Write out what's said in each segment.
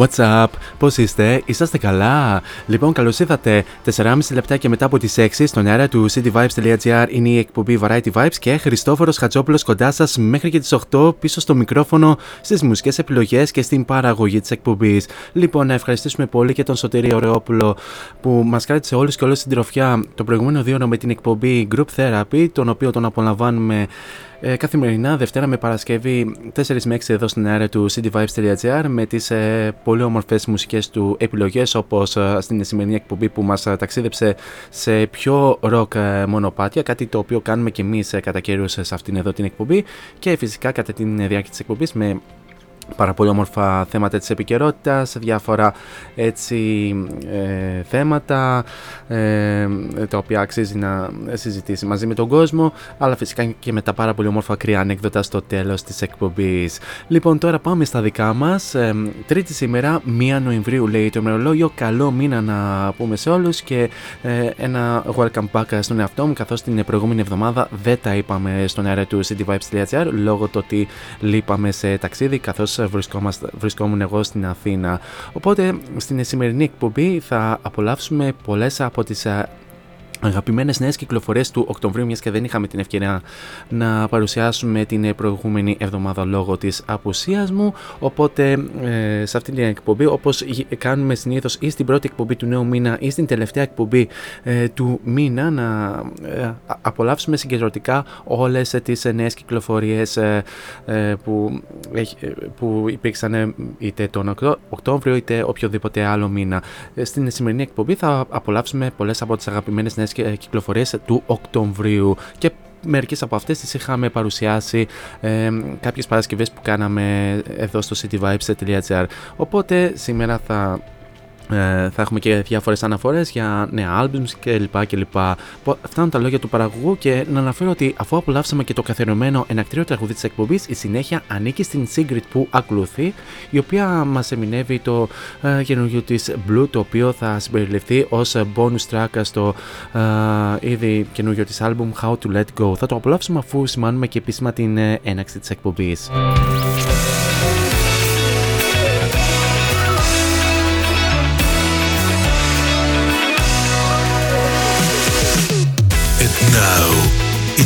What's up? Πώς είστε; Είσαστε καλά; Λοιπόν, καλώς ήρθατε. 4,5 λεπτάκια μετά από τις 6 στον αέρα του cityvibes.gr είναι η εκπομπή Variety Vibes και Χριστόφορος Χατζόπουλος κοντά σας μέχρι και τις 8 πίσω στο μικρόφωνο στις μουσικές επιλογές και στην παραγωγή της εκπομπής. Λοιπόν, να ευχαριστήσουμε πολύ και τον Σωτήρη Ωρεόπουλο που μας κράτησε όλους και όλες στην τροφιά το προηγούμενο δύο με την εκπομπή Group Therapy, τον οποίο τον απολαμβάνουμε ε, καθημερινά Δευτέρα με Παρασκευή 4 με 6 εδώ στην αέρα του cityvibes.gr με τις ε, πολύ όμορφες μουσικές του επιλογές όπως ε, στην σημερινή εκπομπή που μας ε, ταξίδεψε σε πιο rock ε, μονοπάτια κάτι το οποίο κάνουμε και εμείς ε, κατά καιρούς ε, σε αυτήν εδώ την εκπομπή και φυσικά κατά την διάρκεια της εκπομπής με πάρα πολύ όμορφα θέματα της επικαιρότητας, διάφορα έτσι ε, θέματα ε, τα οποία αξίζει να συζητήσει μαζί με τον κόσμο αλλά φυσικά και με τα πάρα πολύ όμορφα κρύα ανέκδοτα στο τέλος της εκπομπής. Λοιπόν τώρα πάμε στα δικά μας. Ε, τρίτη σήμερα 1 Νοεμβρίου λέει το ημερολόγιο. Καλό μήνα να πούμε σε όλους και ε, ένα welcome back στον εαυτό μου καθώς την προηγούμενη εβδομάδα δεν τα είπαμε στον αέρα του cityvibes.gr λόγω του ότι λείπαμε σε ταξίδι καθώς βρισκόμουν εγώ στην Αθήνα. Οπότε στην σημερινή εκπομπή θα απολαύσουμε πολλές από τις αγαπημένες νέες κυκλοφορίες του Οκτωβρίου μιας και δεν είχαμε την ευκαιρία να παρουσιάσουμε την προηγούμενη εβδομάδα λόγω της απουσίας μου οπότε ε, σε αυτή την εκπομπή όπως κάνουμε συνήθως ή στην πρώτη εκπομπή του νέου μήνα ή στην τελευταία εκπομπή ε, του μήνα να ε, απολαύσουμε συγκεντρωτικά όλες τις νέες κυκλοφορίες που, που υπήρξαν είτε τον Οκτώβριο είτε οποιοδήποτε άλλο μήνα. Στην σημερινή εκπομπή θα απολαύσουμε πολλές από τις αγαπημένες νέες κυκλοφορίες του Οκτωβρίου. Και μερικές από αυτές τις είχαμε παρουσιάσει ε, κάποιες Παρασκευές που κάναμε εδώ στο cityvibes.gr οπότε σήμερα θα Ε, θα έχουμε και διάφορες αναφορές για νέα albums κλπ. κλπ. Φτάνουν τα λόγια του παραγωγού και να αναφέρω ότι αφού απολαύσαμε και το καθιερωμένο ενακτήριο τραγουδί της εκπομπής, η συνέχεια ανήκει στην Sigrid που ακολουθεί, η οποία μας εμεινεύει το ε, καινούργιο της Blue, το οποίο θα συμπεριληφθεί ως bonus track στο ε, ήδη καινούργιο της album How to Let Go. Θα το απολαύσουμε αφού σημάνουμε και επίσημα την ε, έναξη της εκπομπής.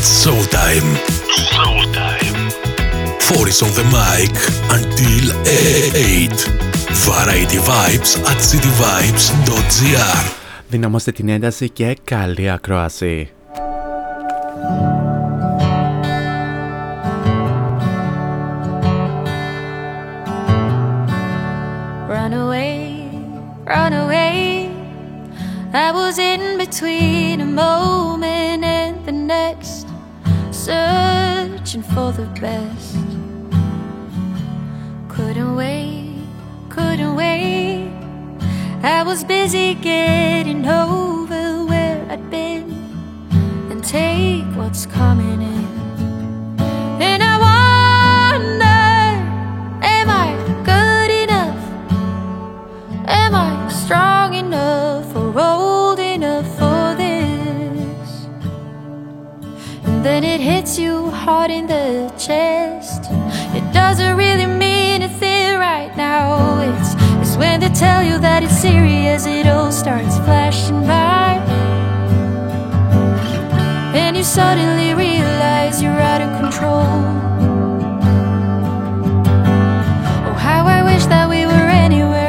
it's showtime. Showtime. Four is on the mic until 8. Variety Vibes at cityvibes.gr Δυναμώστε την ένταση και καλή ακρόαση. Run away, run away. I was in between a moment and the next, searching for the best. Couldn't wait, couldn't wait. I was busy getting over where I'd been and take what's coming in. And I wonder, am I good enough? Am I strong enough then it hits you hard in the chest. It doesn't really mean a thing right now. It's, it's when they tell you that it's serious, it all starts flashing by. And you suddenly realize you're out of control. Oh, how I wish that we were anywhere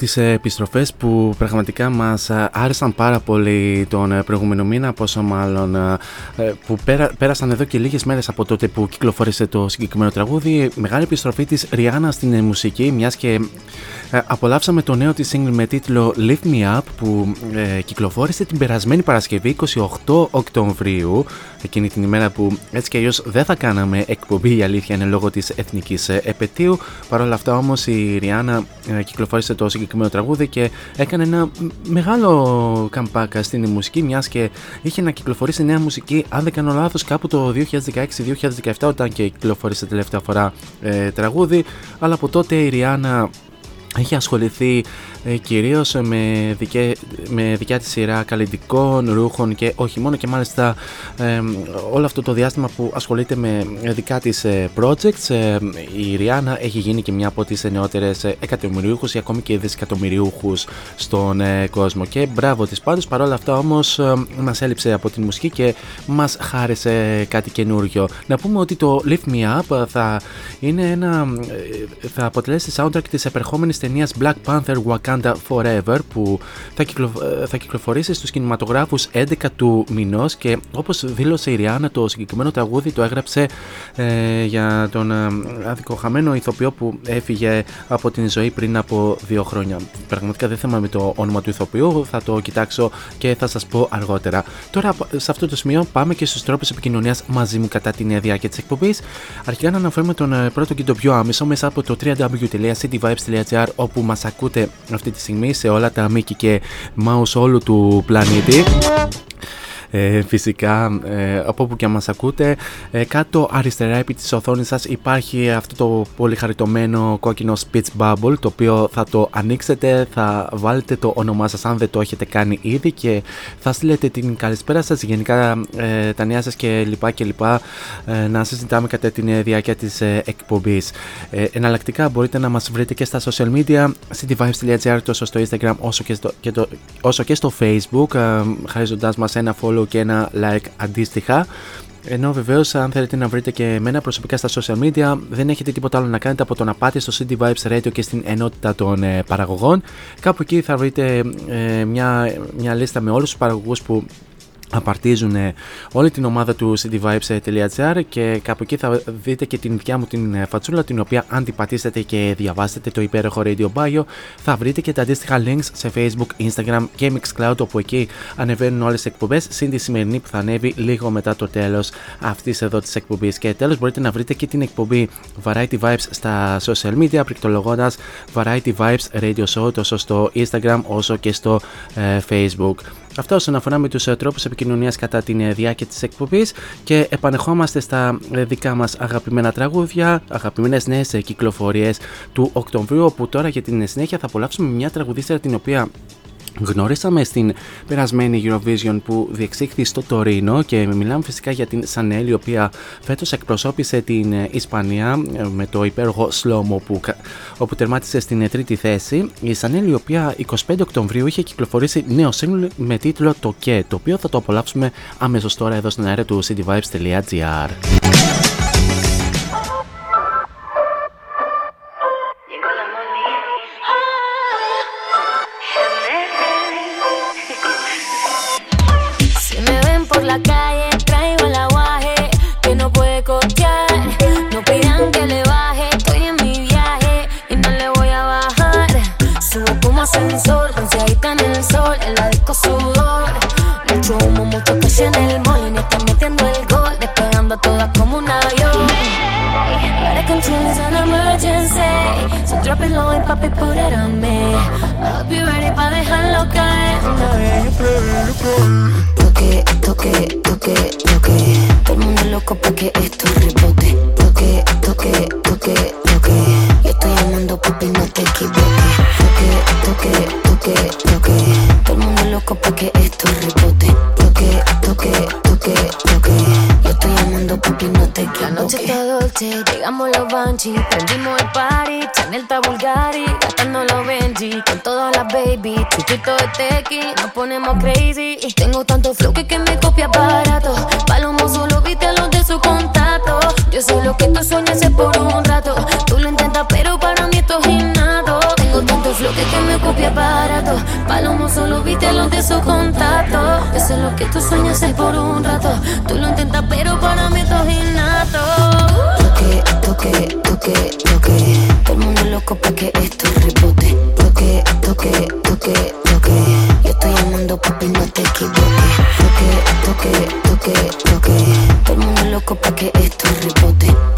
τις ε, επιστροφές που πραγματικά μας ε, άρεσαν πάρα πολύ τον ε, προηγούμενο μήνα, πόσο μάλλον ε, που πέρα, πέρασαν εδώ και λίγες μέρες από τότε που κυκλοφόρησε το συγκεκριμένο τραγούδι, μεγάλη επιστροφή της Ριάννα στην ε, μουσική, μιας και ε, απολαύσαμε το νέο της single με τίτλο Lift Me Up που ε, κυκλοφόρησε την περασμένη Παρασκευή 28 Οκτωβρίου εκείνη την ημέρα που έτσι και αλλιώς δεν θα κάναμε εκπομπή η αλήθεια είναι λόγω της εθνικής ε, επαιτίου. Παρ' όλα αυτά όμως η Ριάννα ε, κυκλοφόρησε το συγκεκριμένο τραγούδι και έκανε ένα μ- μεγάλο καμπάκα στην μουσική μιας και είχε να κυκλοφορήσει νέα μουσική αν δεν κάνω λάθος κάπου το 2016-2017 όταν και κυκλοφόρησε τελευταία φορά ε, τραγούδι. Αλλά από τότε η Ριάννα έχει ασχοληθεί ε, κυρίως με, δικέ, με δικιά της σειρά καλλιτικών, ρούχων και όχι μόνο και μάλιστα ε, όλο αυτό το διάστημα που ασχολείται με δικά της ε, projects ε, η Ριάννα έχει γίνει και μια από τις νεότερες ε, εκατομμυριούχους ή ακόμη και δισεκατομμυριούχους στον ε, κόσμο. Και μπράβο της πάντως παρόλα αυτά όμως ε, μας έλειψε από την μουσική και μας χάρισε κάτι καινούριο. Να πούμε ότι το Lift Me Up θα είναι ένα ε, θα αποτελέσει soundtrack της επερχόμενης ταινίας Black Panther Wakanda Forever που θα, κυκλο, ε, θα κυκλοφορήσει στους κινηματογράφους 11 του μηνός και όπως δήλωσε η Ριάννα το συγκεκριμένο τραγούδι το έγραψε ε, για τον ε, αδικοχαμένο ηθοποιό που έφυγε από την ζωή πριν από δύο χρόνια. Πραγματικά δεν θυμάμαι το όνομα του ηθοποιού, θα το κοιτάξω και θα σας πω αργότερα. Τώρα σε αυτό το σημείο πάμε και στους τρόπους επικοινωνίας μαζί μου κατά την διάρκεια της εκπομπής. Αρχικά να αναφέρουμε τον ε, πρώτο και τον πιο άμεσο μέσα από το www.cityvibes.gr όπου μας ακούτε αυτή τη στιγμή σε όλα τα μήκη και mouse όλου του πλανήτη. Ε, φυσικά ε, από όπου και αν μας ακούτε ε, κάτω αριστερά επί της οθόνης σας υπάρχει αυτό το πολύ χαριτωμένο κόκκινο speech bubble το οποίο θα το ανοίξετε θα βάλετε το όνομά σας αν δεν το έχετε κάνει ήδη και θα στείλετε την καλησπέρα σας γενικά ε, τα νέα σας και λοιπά και λοιπά ε, να συζητάμε κατά την διάρκεια της ε, εκπομπής. Ε, εναλλακτικά μπορείτε να μας βρείτε και στα social media cityvibes.gr τόσο στο instagram όσο και στο, και το, όσο και στο facebook ε, χαρίζοντας μας ένα follow και ένα like αντίστοιχα. Ενώ βεβαίως, αν θέλετε να βρείτε και εμένα προσωπικά στα social media, δεν έχετε τίποτα άλλο να κάνετε από το να πάτε στο CD Vibes Radio και στην ενότητα των ε, παραγωγών. Κάπου εκεί θα βρείτε ε, μια, μια λίστα με όλους τους παραγωγούς που απαρτίζουν όλη την ομάδα του cityvibes.gr και κάπου εκεί θα δείτε και την δικιά μου την φατσούλα την οποία αν την πατήσετε και διαβάσετε το υπέροχο Radio Bio θα βρείτε και τα αντίστοιχα links σε Facebook, Instagram και Mixcloud όπου εκεί ανεβαίνουν όλες τις εκπομπές συν τη σημερινή που θα ανέβει λίγο μετά το τέλος αυτής εδώ της εκπομπής και τέλος μπορείτε να βρείτε και την εκπομπή Variety Vibes στα social media πληκτρολογώντας Variety Vibes Radio Show τόσο στο Instagram όσο και στο ε, Facebook. Αυτό όσον αφορά με τους ε, τρόπους επικοινωνίας κατά τη ε, διάρκεια της εκπομπής και επανεχόμαστε στα ε, δικά μας αγαπημένα τραγούδια, αγαπημένες νέες κυκλοφορίες του Οκτωβρίου. Όπου τώρα για την συνέχεια θα απολαύσουμε μια τραγουδίστρια την οποία Γνωρίσαμε στην περασμένη Eurovision που διεξήχθη στο Τωρίνο και μιλάμε φυσικά για την Σανέλ η οποία φέτος εκπροσώπησε την Ισπανία με το υπέροχο Slomo που, όπου τερμάτισε στην τρίτη θέση. Η Σανέλ η οποία 25 Οκτωβρίου είχε κυκλοφορήσει νέο σύγκλι με τίτλο Το ΚΕ το οποίο θα το απολαύσουμε αμέσως τώρα εδώ στην αέρα του cityvibes.gr. Estás en en el sol, en la disco sudor. Mucho humo, mucho casi en el mall, y estás metiendo el gol, despegando a todas como un avión. Better control is an emergency, so drop it low and papi put it on me. I'll be ready pa dejarlo caer. Toque, toque, toque, toque, todo el mundo loco pa que esto rebote. Toque, toque, toque llamando papi, no te equivoques. Toque, toque, toque, toque. Todo el mundo loco pa' que esto rebote. Toque, toque, toque, toque. Yo estoy llamando papi, no te equivoques. La noche está dolce, llegamos los banshee, prendimos el party, Chanel está Bulgari, gastando los Benji, con todas las baby, chupito de tequi, nos ponemos crazy. Tengo tanto flow que, que me copia barato, Palomo solo viste a los de su contacto. Yo sé lo que tú sueñas es por un rato, tú lo intentas pero para Flow que, me copia barato, Palomo solo viste los de su contacto. Yo sé lo que tú sueñas es por un rato, tú lo intentas pero para mí esto es innato. Toque, toque, toque, toque. Todo el mundo loco pa' que esto rebote. Toque, toque, toque, toque. Yo estoy llamando papi, no te equivoques. Toque, toque, toque, toque. Todo el mundo loco pa' que esto rebote.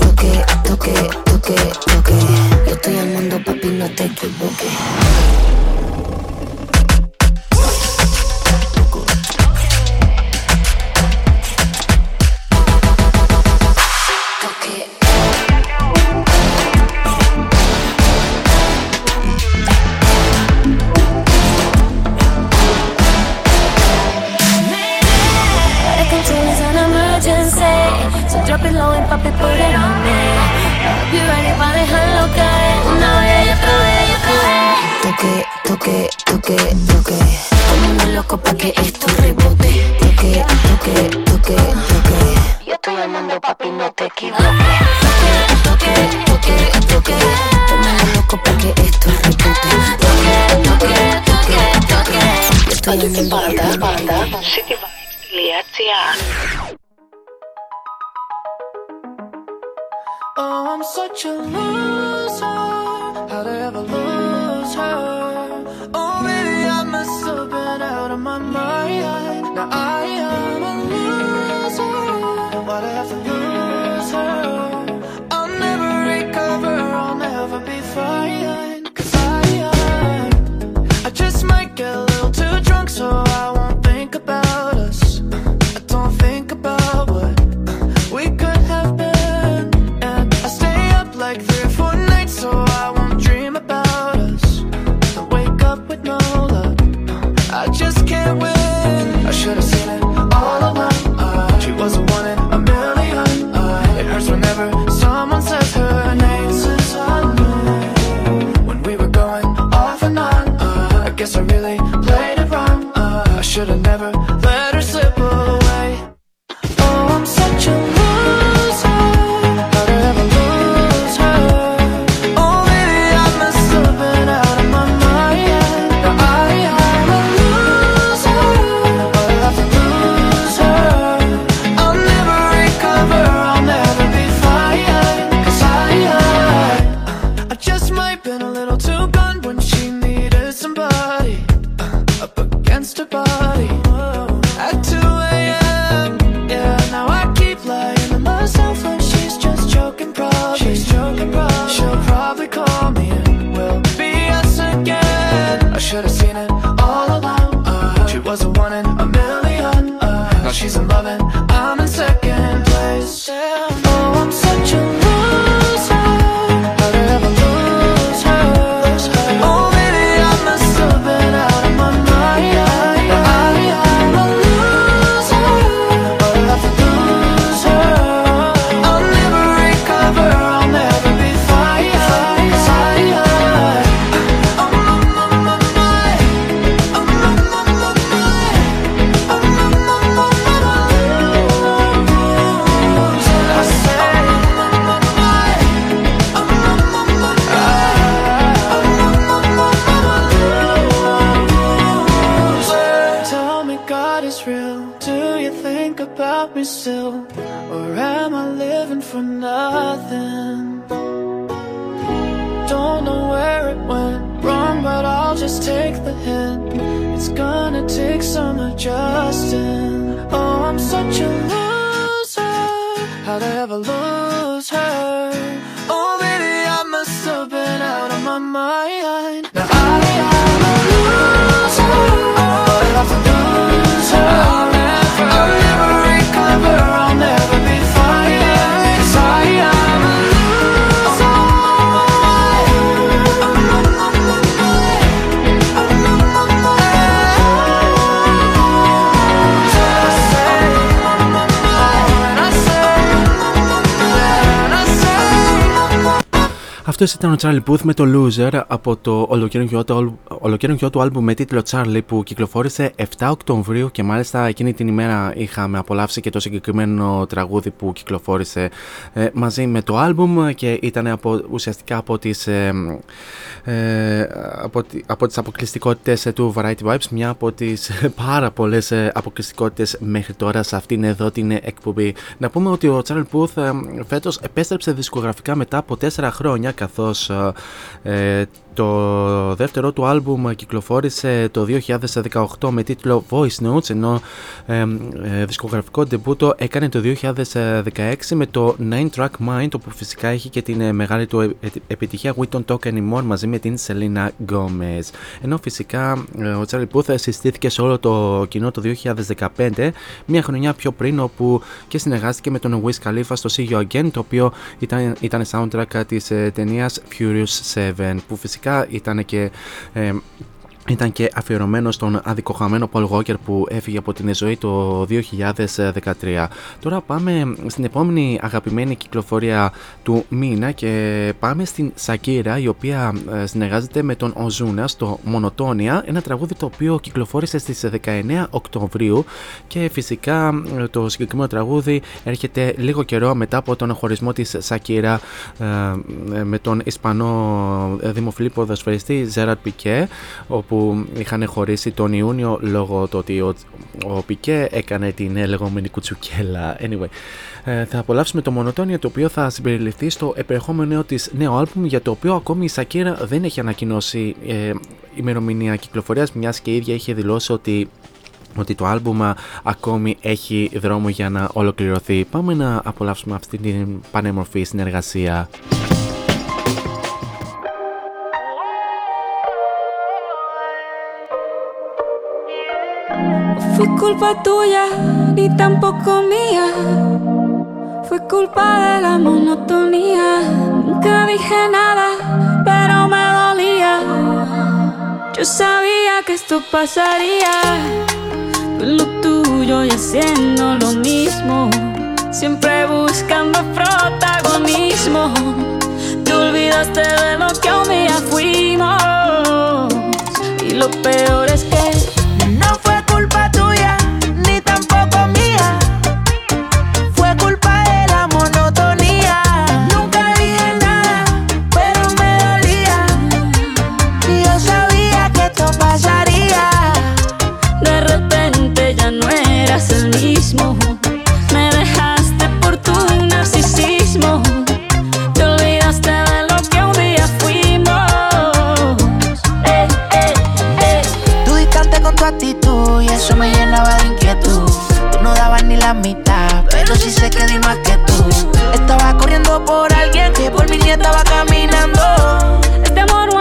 take it, boogie. Loco pa' que esto rebote. Toque, toque, toque, toque. Yo estoy llamando papi, no te equivoques. Toque, toque, toque, toque. Mundo loco pa' que esto rebote. Toque, toque, toque, toque. Yo estoy llamando papi. cityvibes.gr Oh, I'm such a loser. Αυτό ήταν ο Charlie Puth με το Loser από το ολοκαίρινο του, ολοκαίρινο του άλμπου με τίτλο Charlie που κυκλοφόρησε 7 Οκτωβρίου και μάλιστα εκείνη την ημέρα είχαμε απολαύσει και το συγκεκριμένο τραγούδι που κυκλοφόρησε ε, μαζί με το άλμπουμ και ήταν από, ουσιαστικά από τις, ε, ε, από, τη- από τις αποκλειστικότητες ε, του Variety Vibes μια από τις ε, πάρα πολλές ε, αποκλειστικότητες μέχρι τώρα σε αυτήν εδώ την ε, εκπομπή. Να πούμε ότι ο Charlie Puth ε, φέτος επέστρεψε δισκογραφικά μετά από 4 χρόνια καθώς ε, ε, το δεύτερο του άλμπουμ κυκλοφόρησε το 2018 με τίτλο Voice Notes ενώ ε, ε, δισκογραφικό ντεμπούτο έκανε το 2016 με το 9 Track Mind όπου φυσικά έχει και την ε, μεγάλη του ε, επιτυχία We Don't Talk Anymore μαζί με την Selena Gomez. Ενώ φυσικά ε, ο Charlie Puth συστήθηκε σε όλο το κοινό το 2015 μια χρονιά πιο πριν όπου και συνεργάστηκε με τον Wiz Khalifa στο See You Again το οποίο ήταν, ήταν soundtrack της ε, ταινίας Furious 7 που φυσικά ήταν και ε, ήταν και αφιερωμένος στον αδικοχαμένο Paul Walker που έφυγε από την ζωή το 2013. Τώρα πάμε στην επόμενη αγαπημένη κυκλοφορία του μήνα και πάμε στην Σακύρα η οποία ε, συνεργάζεται με τον Οζούνα στο Μονοτόνια, ένα τραγούδι το οποίο κυκλοφόρησε στις 19 Οκτωβρίου και φυσικά ε, το συγκεκριμένο τραγούδι έρχεται λίγο καιρό μετά από τον χωρισμό της Σακύρα ε, ε, με τον Ισπανό ε, δημοφιλή ποδοσφαιριστή Ζέραρτ Πικέ όπου είχαν χωρίσει τον Ιούνιο λόγω του ότι ο, ο Πικέ έκανε την ε, λεγόμενη κουτσουκέλα. Anyway, ε, θα απολαύσουμε το Μονοτόνια το οποίο θα συμπεριληφθεί στο επερχόμενο νέο της νέο άλμπουμ για το οποίο ακόμη η Σακύρα δεν έχει ανακοινώσει ε, ημερομηνία κυκλοφορίας μιας και η ίδια είχε δηλώσει ότι ότι το άλμπουμ ακόμη έχει δρόμο για να ολοκληρωθεί. Πάμε να απολαύσουμε αυτή την πανέμορφη συνεργασία. Fue culpa tuya, ni tampoco mía. Fue culpa de la monotonía. Nunca dije nada, pero me dolía. Yo sabía que esto pasaría. Tú lo tuyo y haciendo lo mismo. Siempre buscando protagonismo. Te olvidaste de lo que un día fuimos. Y lo peor es que eso me llenaba de inquietud. Tú no dabas ni la mitad, pero sí sé que di más que tú. Estaba corriendo por alguien que por mí ni estaba caminando. Este amor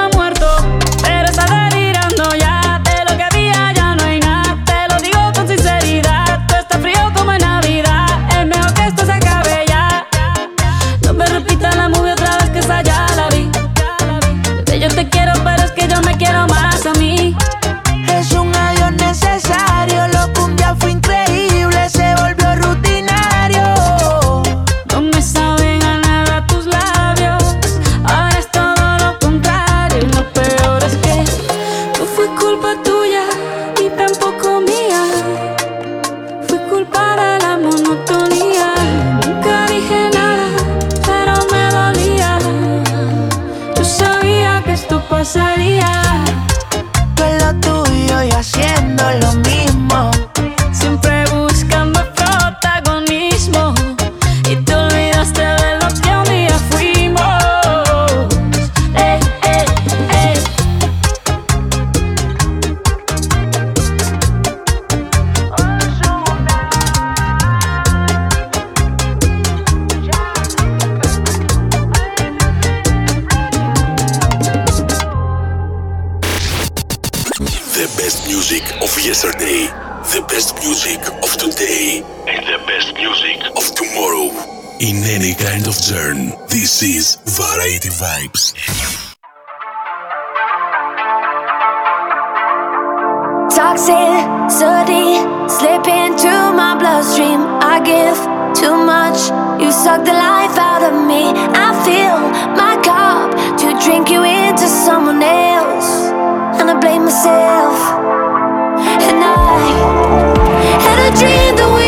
yesterday, the best music of today, and the best music of tomorrow. In any kind of genre, this is Variety Vibes. Toxicity slip into my bloodstream. I give too much. You suck the life out of me. I fill my cup to drink you into someone else, and I blame myself. And I had a dream that we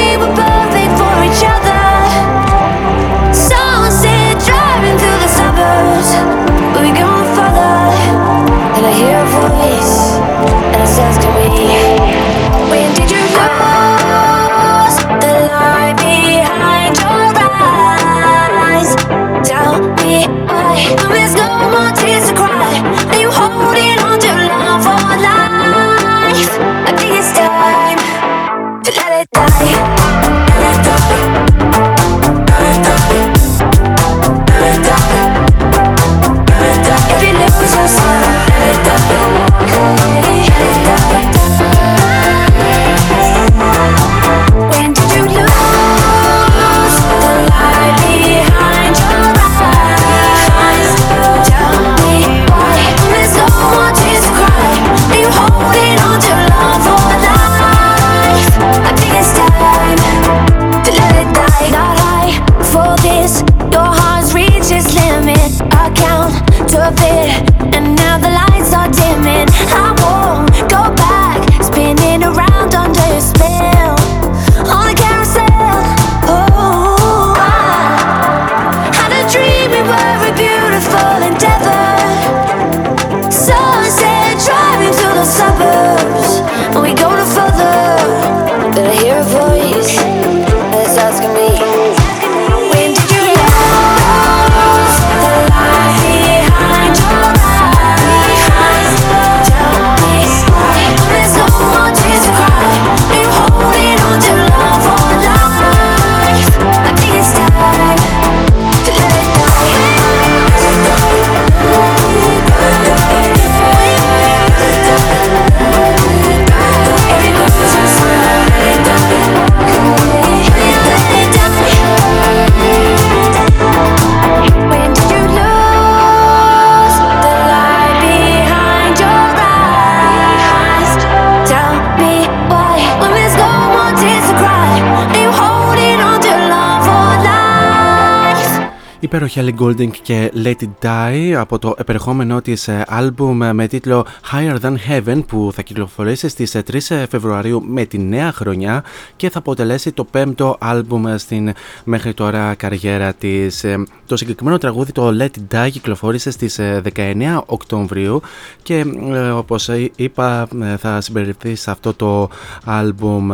Υπέροχη Ellie Goulding και Let It Die από το επερχόμενό της ε, άλμπουμ με τίτλο Higher Than Heaven που θα κυκλοφορήσει στις 3 Φεβρουαρίου με τη νέα χρονιά και θα αποτελέσει το πέμπτο άλμπουμ στην μέχρι τώρα καριέρα της. Ε, Το συγκεκριμένο τραγούδι το Let It Die κυκλοφόρησε στις ε, 19 Οκτωβρίου και ε, όπως είπα ε, θα συμπεριληφθεί σε αυτό το άλμπουμ.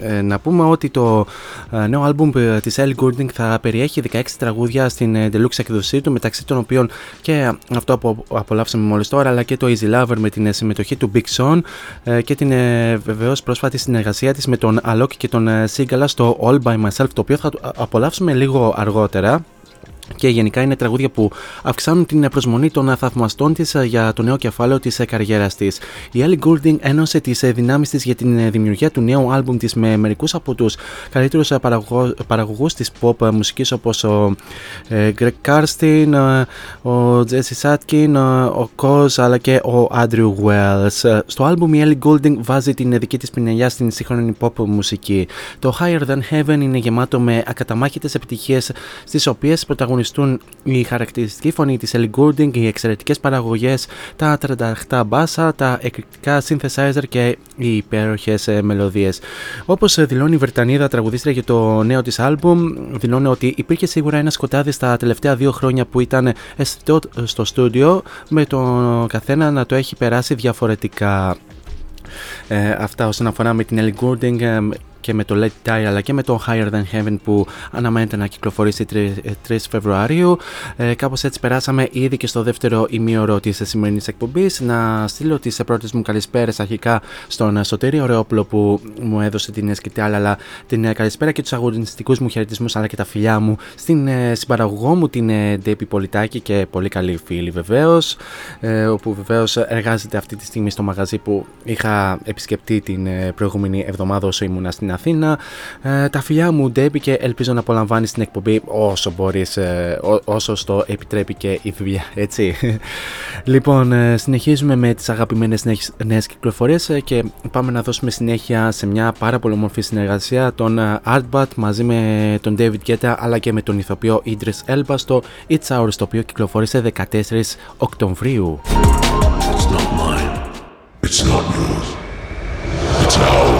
Ε, Να πούμε ότι το ε, νέο άλμπουμ ε, της Ellie Goulding θα περιέχει 16 τραγούδια στην ε, deluxe εκδοσή του μεταξύ των οποίων και αυτό που απολαύσαμε μόλις τώρα αλλά και το Easy Lover με την ε, συμμετοχή του Big Sean ε, και την ε, βεβαίως πρόσφατη συνεργασία της με τον Alok και τον ε, Sigala στο All By Myself το οποίο θα το απολαύσουμε λίγο αργότερα και γενικά είναι τραγούδια που αυξάνουν την προσμονή των θαυμαστών της για το νέο κεφάλαιο της καριέρας της. Η Ellie Goulding ένωσε τις δυνάμεις της για την δημιουργία του νέου άλμπουμ της με μερικούς από τους καλύτερους παραγωγούς της pop μουσικής όπως ο ε, Greg Karstien, ε, ο Jesse Satkin, ε, ο Koz αλλά και ο Andrew Wells. Ε, Στο άλμπουμ η Ellie Goulding βάζει την δική της πινελιά στην σύγχρονη pop μουσική. Το Higher Than Heaven είναι γεμάτο με ακαταμάχητες επιτυχίες στις οποίες πρωταγωνιστούν πρωταγωνιστούν η χαρακτηριστική φωνή της Ellie Goulding, οι εξαιρετικές παραγωγές, τα 38 μπάσα, τα εκρηκτικά synthesizer και οι υπέροχες ε, μελωδίες. Όπως δηλώνει η Βρετανίδα τραγουδίστρια για το νέο της άλμπουμ, δηλώνει ότι υπήρχε σίγουρα ένα σκοτάδι στα τελευταία δύο χρόνια που ήταν αισθητό στο στούντιο με τον καθένα να το έχει περάσει διαφορετικά. Ε, αυτά όσον αφορά με την Ellie Goulding ε, και με το Let Die αλλά και με το Higher Than Heaven που αναμένεται να κυκλοφορήσει 3, 3 Φεβρουαρίου. Ε, Κάπως έτσι περάσαμε ήδη και στο δεύτερο ημίωρο της σημερινής εκπομπής. Να στείλω τις πρώτε μου καλησπέρες αρχικά στον Σωτήρη Ρεόπλο που μου έδωσε την σκητάλα, αλλά την ε, καλησπέρα και τους αγωνιστικούς μου χαιρετισμούς αλλά και τα φιλιά μου στην ε, συμπαραγωγό μου την ε, Ντέπη Πολιτάκη και πολύ καλή φίλη βεβαίως. Ε, όπου βεβαίως εργάζεται αυτή τη στιγμή στο μαγαζί που είχα επισκεπτεί την ε, προηγούμενη εβδομάδα όσο ήμουνα στην Αθήνα. Ε, τα φιλιά μου, Ντέμπι, και ελπίζω να απολαμβάνεις την εκπομπή όσο μπορείς, ε, όσο στο επιτρέπει και η δουλειά, έτσι. λοιπόν, ε, συνεχίζουμε με τις αγαπημένες νέες κυκλοφορίες ε, και πάμε να δώσουμε συνέχεια σε μια πάρα πολύ όμορφη συνεργασία των Artbat μαζί με τον David Guetta αλλά και με τον ηθοποιό Idris Elba στο It's Ours το οποίο κυκλοφόρησε 14 Οκτωβρίου. It's not mine. It's not yours. It's ours.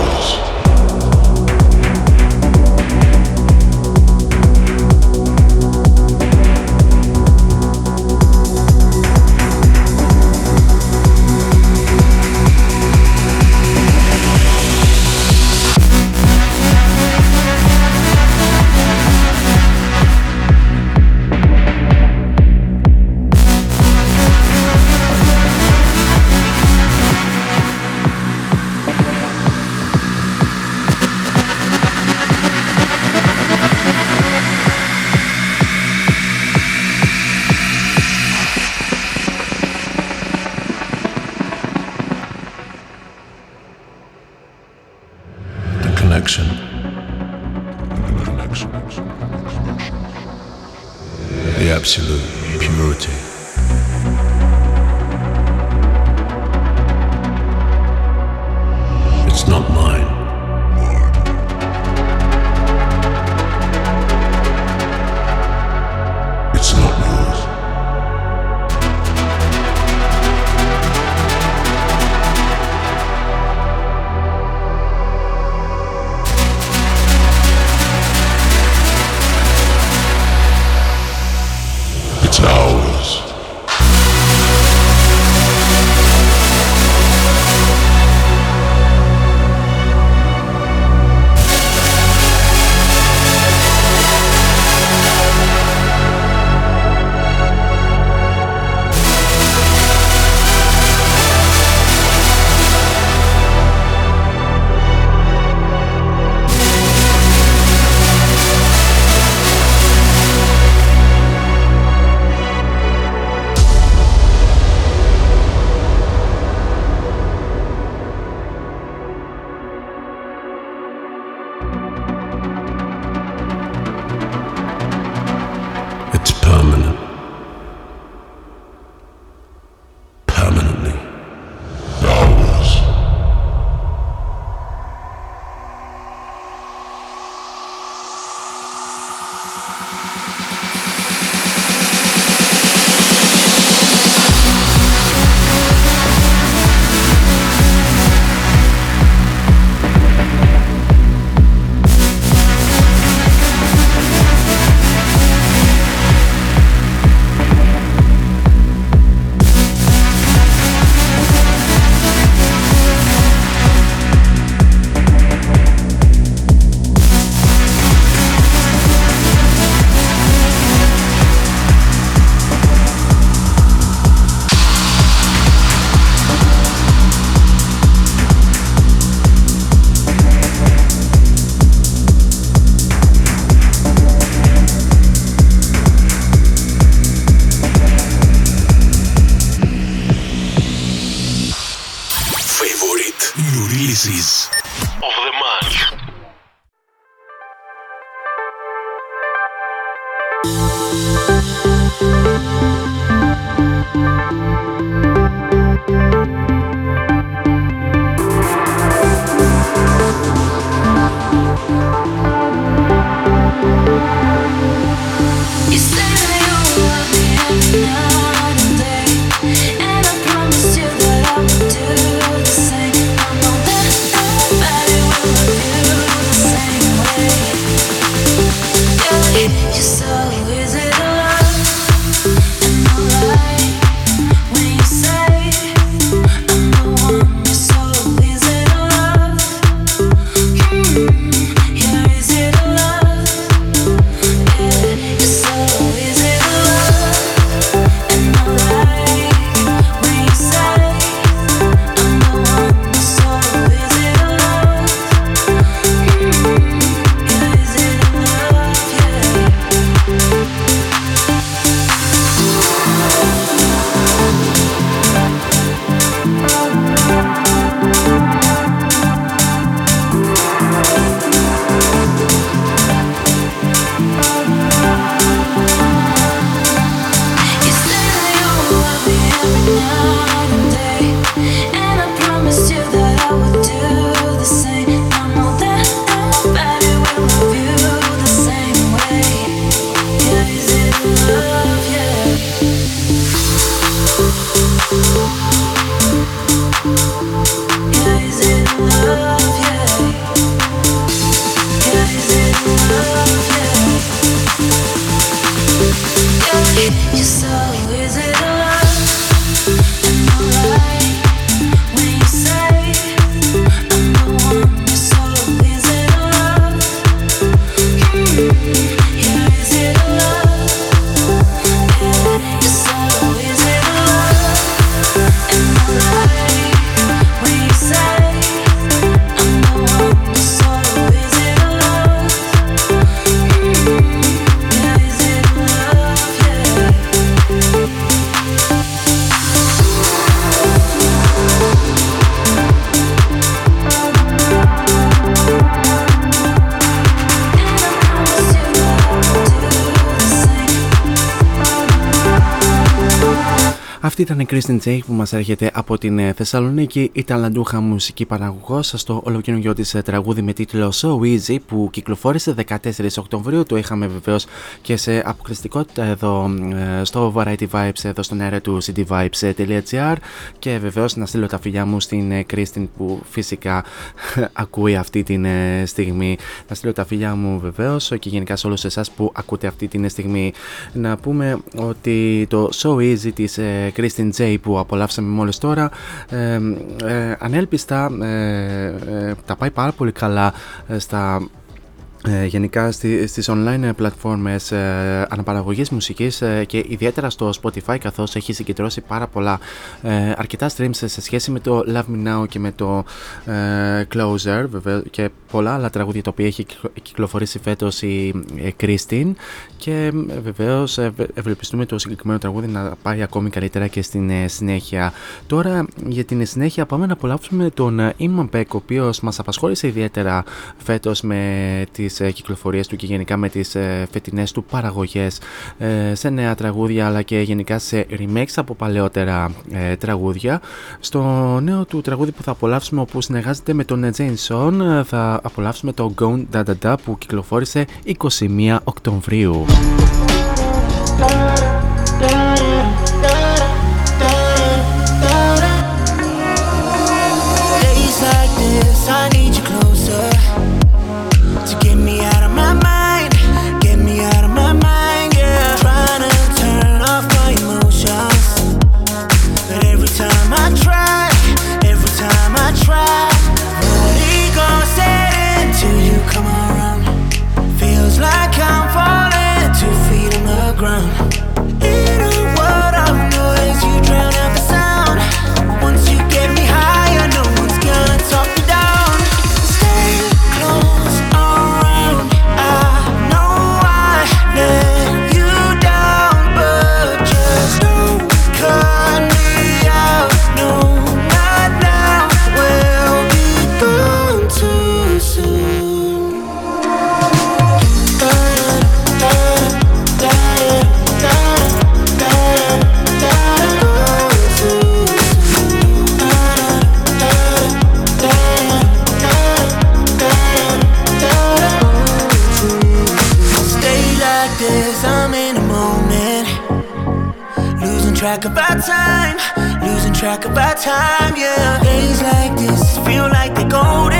Αυτή ήταν η Kristen J που μας έρχεται από την ε, Θεσσαλονίκη, η ταλαντούχα μουσική παραγωγός στο ολοκαινούργιο της ε, τραγούδι με τίτλο So Easy που κυκλοφόρησε 14 Οκτωβρίου. Το είχαμε βεβαίως και σε αποκλειστικότητα εδώ ε, στο Variety Vibes, εδώ στον αέρα του cityvibes.gr. Και βεβαίως να στείλω τα φιλιά μου στην Kristen που φυσικά ακούει αυτή τη στιγμή. Να στείλω τα φιλιά μου βεβαίως και γενικά σε όλους εσάς που ακούτε αυτή τη στιγμή. Να πούμε ότι το So Easy της Christine J που απολαύσαμε μόλις τώρα. Ε, ε, ανέλπιστα ε, τα πάει πάρα πολύ καλά στα ε, γενικά στι, στις online πλατφόρμες ε, αναπαραγωγής μουσικής ε, και ιδιαίτερα στο Spotify καθώς έχει συγκεντρώσει πάρα πολλά ε, αρκετά streams σε σχέση με το Love Me Now και με το ε, Closer βέβαια, και πολλά άλλα τραγούδια τα οποία έχει κυκλοφορήσει φέτος η Κρίστιν και βεβαίως ευελπιστούμε το συγκεκριμένο τραγούδι να πάει ακόμη καλύτερα και στην συνέχεια. Τώρα για την συνέχεια πάμε να απολαύσουμε τον Iman Beck ο οποίος μας απασχόλησε ιδιαίτερα φέτος με τις τις ε, κυκλοφορίες του και γενικά με τις ε, φετινές του παραγωγές ε, σε νέα τραγούδια αλλά και γενικά σε remakes από παλαιότερα τραγούδια. Στο νέο του τραγούδι που θα απολαύσουμε όπου συνεργάζεται με τον Jane Son θα απολαύσουμε το Gone Da Da Da που κυκλοφόρησε 21 Οκτωβρίου. Track of our time, losing track of our time, yeah. Days like this feel like they're golden.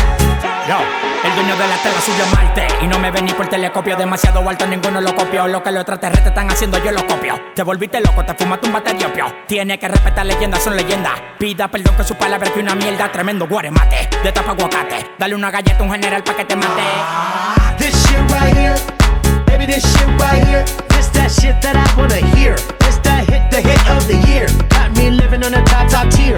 El dueño de la tela suyo Marte. Y no me ven ni por telescopio, demasiado alto, ninguno lo copió. Lo que los extraterrestres están haciendo, yo lo copio. Te volviste loco, te fumaste un bate diopio. Tiene que respetar leyendas, son leyendas. Pida perdón que su palabra que una mierda, tremendo guaremate. De tapa aguacate, dale una galleta a un general pa' que te mate. This shit right here, baby, this shit right here. This that shit that I wanna hear. This that hit, the hit of the year. Got me living on a top, top tier.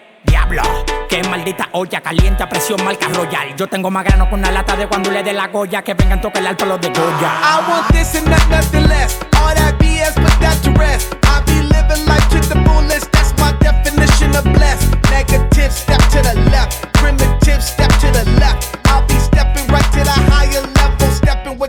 Diablo, qué maldita olla caliente a presión marca royal. Yo tengo más grano con una lata de cuando le dé la goya que vengan tocar el alto los de Goya. I want this and not nothing less. All that BS, put that to rest. I be living life to the fullest. That's my definition of blessed. Negative, step to the left.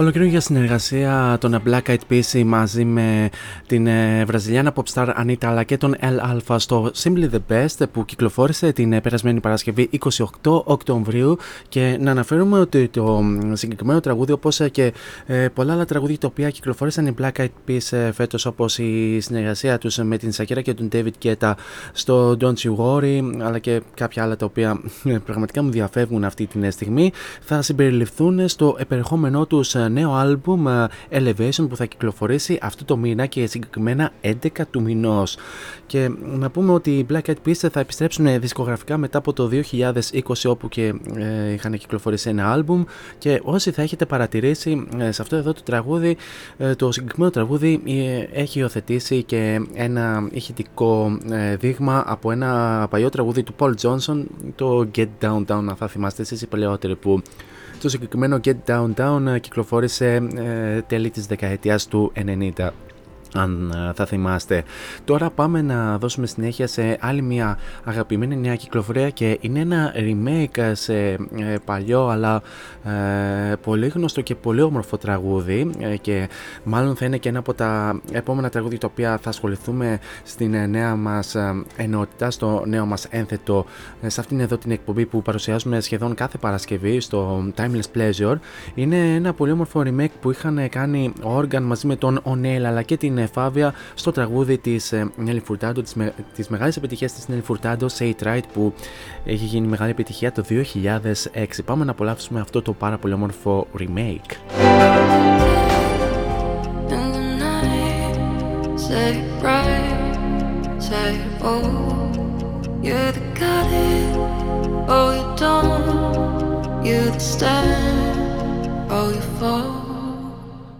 Ολοκληρώνει για συνεργασία των Black Eyed Peas μαζί με την ε, Βραζιλιάνα pop star Anita αλλά και τον El Alpha στο Simply the Best που κυκλοφόρησε την ε, περασμένη Παρασκευή 28 Οκτωβρίου. Και να αναφέρουμε ότι το συγκεκριμένο τραγούδι όπως και ε, πολλά άλλα τραγούδια τα οποία κυκλοφόρησαν οι Black Eyed Peas φέτος όπως η συνεργασία τους με την Σακέρα και τον David Guetta στο Don't You Worry αλλά και κάποια άλλα τα οποία πραγματικά μου διαφεύγουν αυτή την στιγμή θα συμπεριληφθούν στο επερχόμενό τους νέο άλμπουμ Elevation που θα κυκλοφορήσει αυτό το μήνα και συγκεκριμένα 11 του μηνός. Και να πούμε ότι οι Black Eyed Peas θα επιστρέψουν δισκογραφικά μετά από το 2020 όπου και ε, είχαν κυκλοφορήσει ένα άλμπουμ και όσοι θα έχετε παρατηρήσει ε, σε αυτό εδώ το τραγούδι ε, το συγκεκριμένο τραγούδι ε, έχει υιοθετήσει και ένα ηχητικό ε, δείγμα από ένα παλιό τραγούδι του Paul Johnson το Get Down Down αν θα θυμάστε εσείς οι παλαιότεροι που το συγκεκριμένο Get Down Down κυκλοφόρησε ε, τέλη της δεκαετίας του 90 αν ε, θα θυμάστε. Τώρα πάμε να δώσουμε συνέχεια σε άλλη μια αγαπημένη νέα κυκλοφορία και είναι ένα remake σε ε, παλιό αλλά ε, πολύ γνωστό και πολύ όμορφο τραγούδι ε, και μάλλον θα είναι και ένα από τα επόμενα τραγούδια τα οποία θα ασχοληθούμε στην ε, νέα μας ενότητα, στο νέο μας ένθετο σε αυτήν εδώ την εκπομπή που παρουσιάζουμε σχεδόν κάθε Παρασκευή στο Timeless Pleasure. Είναι ένα πολύ όμορφο remake που είχαν κάνει ο Organ μαζί με τον O'Neill αλλά και την Φάβια στο τραγούδι της ε, Νέλη Φουρτάντο, της μεγάλης επιτυχίας της Νέλη Φουρτάντο, Say It Right, που έχει γίνει μεγάλη επιτυχία το 2006. Πάμε να απολαύσουμε αυτό το πάρα πολύ όμορφο remake. Say it right, say it You're the goddess, oh you don't You're the stand, oh you fall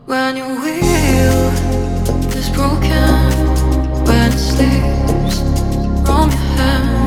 When you're is broken when it sleeps from your hands.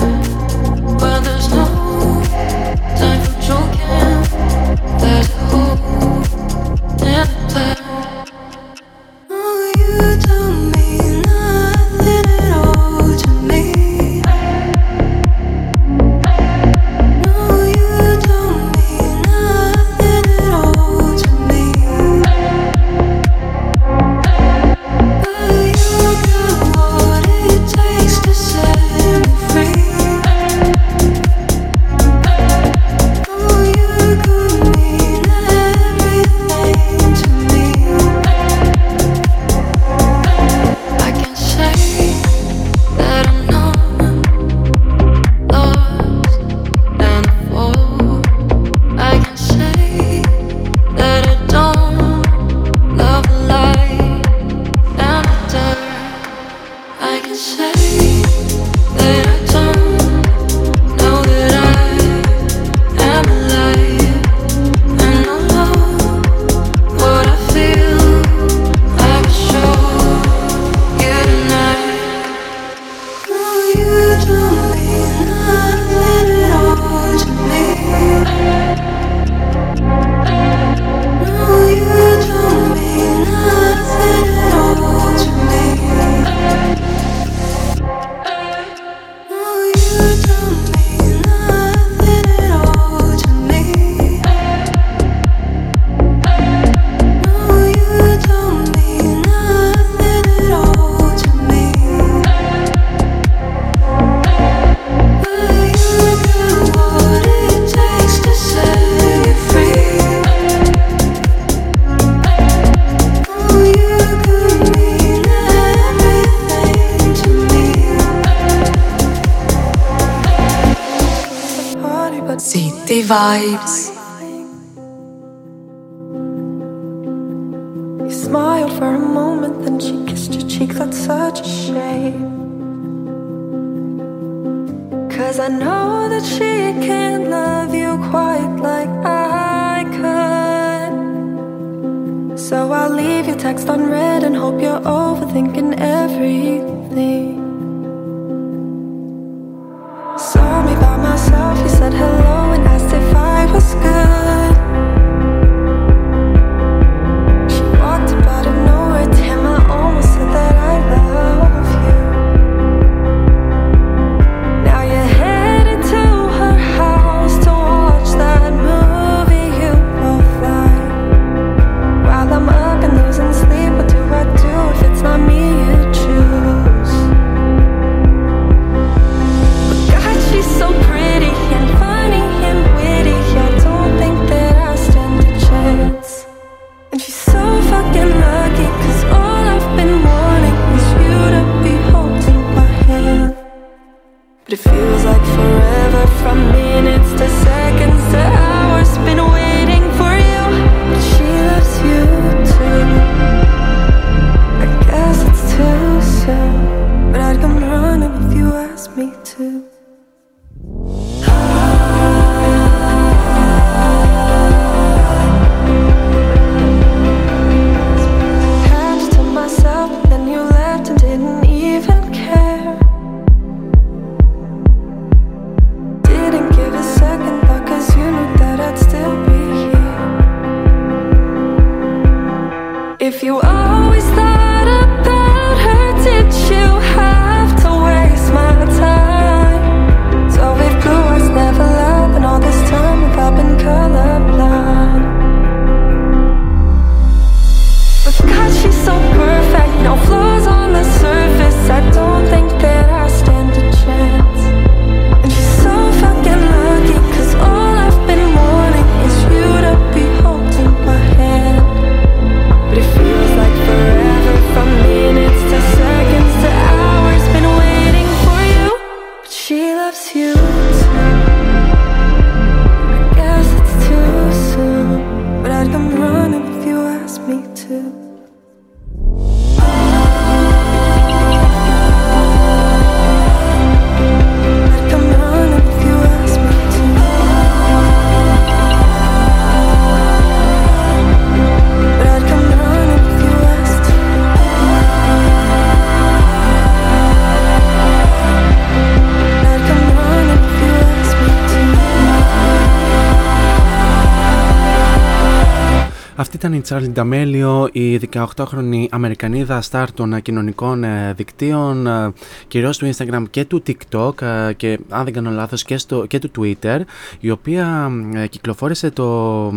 Αυτή ήταν η Charlie D'Amelio, η 18χρονη Αμερικανίδα στάρ των κοινωνικών ε, δικτύων, ε, κυρίως του Instagram και του TikTok ε, και αν δεν κάνω λάθος και, στο, και του Twitter, η οποία κυκλοφόρησε το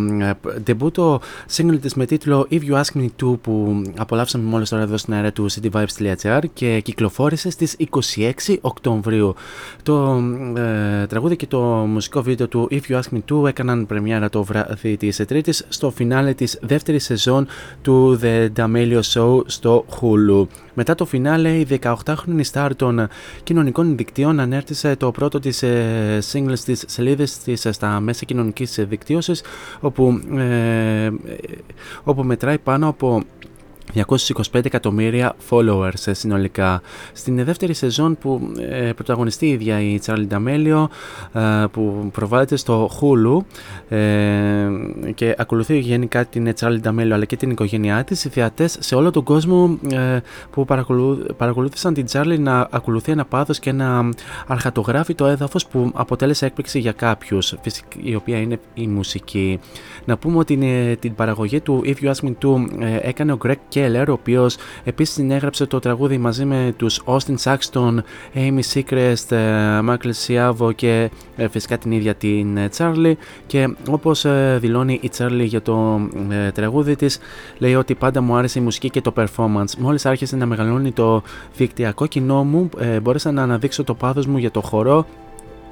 debut single της με τίτλο If You Ask Me To που απολαύσαμε μόλις τώρα εδώ στην αέρα του cityvibes.gr και κυκλοφόρησε στις 26 Οκτωβρίου. Το ε, τραγούδι και το μουσικό βίντεο του If You Ask Me To έκαναν πρεμιέρα το βράδυ της Τρίτης στο φινάλε της δεύτερης σεζόν του The D'Amelio Show στο Hulu. Μετά το φινάλε, η 18χρονη star των κοινωνικών δικτύων ανέρτησε το πρώτο της ε, singles της σελίδες της στα μέσα κοινωνικής δικτύωσης όπου, ε, όπου μετράει πάνω από 225 εκατομμύρια followers συνολικά. Στην δεύτερη σεζόν που ε, πρωταγωνιστεί η ίδια η Charlie D'Amelio ε, που προβάλλεται στο Hulu ε, και ακολουθεί γενικά την Charlie D'Amelio αλλά και την οικογένειά της οι θεατές σε όλο τον κόσμο ε, που παρακολούθησαν την Charlie να ακολουθεί ένα πάθος και να αρχατογράφει το έδαφος που αποτέλεσε έκπληξη για κάποιους η οποία είναι η μουσική. Να πούμε ότι την παραγωγή του If You Ask Me To έκανε ο Greg Keller, ο οποίος επίσης συνέγραψε το τραγούδι μαζί με τους Austin Saxton, Amy Seacrest, Michael Siavo και ε, φυσικά την ίδια την ε, Charlie. Και όπως ε, δηλώνει η Charlie για το τραγούδι της, λέει ότι πάντα μου άρεσε η μουσική και το performance. Μόλις άρχισε να μεγαλώνει το δικτυακό κοινό μου, μπόρεσα να αναδείξω το πάθος μου για το χορό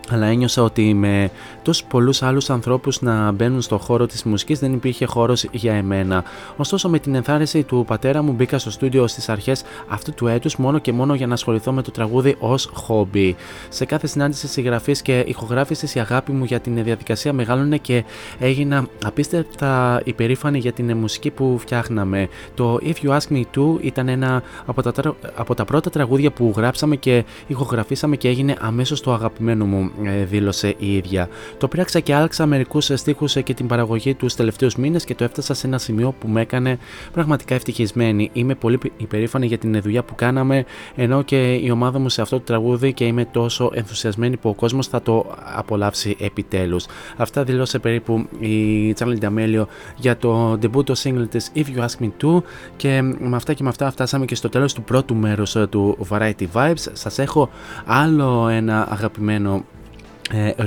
αλλά ένιωσα ότι με τόσους πολλούς άλλους ανθρώπους να μπαίνουν στο χώρο της μουσικής δεν υπήρχε χώρος για εμένα. Ωστόσο με την ενθάρρυνση του πατέρα μου μπήκα στο στούντιο στις αρχές αυτού του έτους μόνο και μόνο για να ασχοληθώ με το τραγούδι ως χόμπι. Σε κάθε συνάντηση συγγραφής και ηχογράφησης η αγάπη μου για την διαδικασία μεγάλωνε και έγινα απίστευτα υπερήφανη για την μουσική που φτιάχναμε. Το If You Ask Me To ήταν ένα από τα, από τα πρώτα τραγούδια που γράψαμε και ηχογραφήσαμε και έγινε αμέσως το αγαπημένο μου ε, δήλωσε η ίδια. Το πήραξα και άλλαξα μερικούς στίχους και την παραγωγή τους τελευταίους μήνες και το έφτασα σε ένα σημείο που με έκανε πραγματικά ευτυχισμένη. Είμαι πολύ υπερήφανη για την δουλειά που κάναμε, ενώ και η ομάδα μου σε αυτό το τραγούδι και είμαι τόσο ενθουσιασμένη που ο κόσμος θα το απολαύσει επιτέλους. Αυτά δηλώσε περίπου η Charlie D'Amelio για το debut το single της If You Ask Me To και με αυτά και με αυτά φτάσαμε και στο τέλος του πρώτου μέρους του Variety Vibes. Σας έχω άλλο ένα αγαπημένο ε,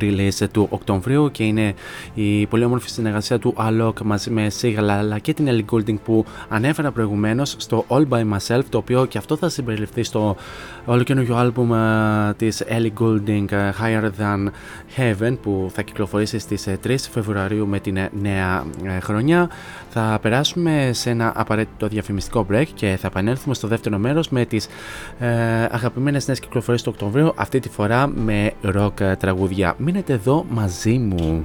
release του Οκτωβρίου και είναι η πολύ όμορφη συνεργασία του Alok μαζί με Sigala αλλά και την Ellie Goulding που ανέφερα προηγουμένως στο All By Myself το οποίο και αυτό θα συμπεριληφθεί στο ολοκαινούργιο άλμπουμ uh, της Ellie Goulding uh, Higher Than Heaven που θα κυκλοφορήσει στις 3 Φεβρουαρίου με την νέα χρονιά θα περάσουμε σε ένα απαραίτητο διαφημιστικό break και θα επανέλθουμε στο δεύτερο μέρος με τις ε, αγαπημένες νέες κυκλοφορίες του Οκτωβρίου αυτή τη φορά με rock τραγούδια. Μείνετε εδώ μαζί μου.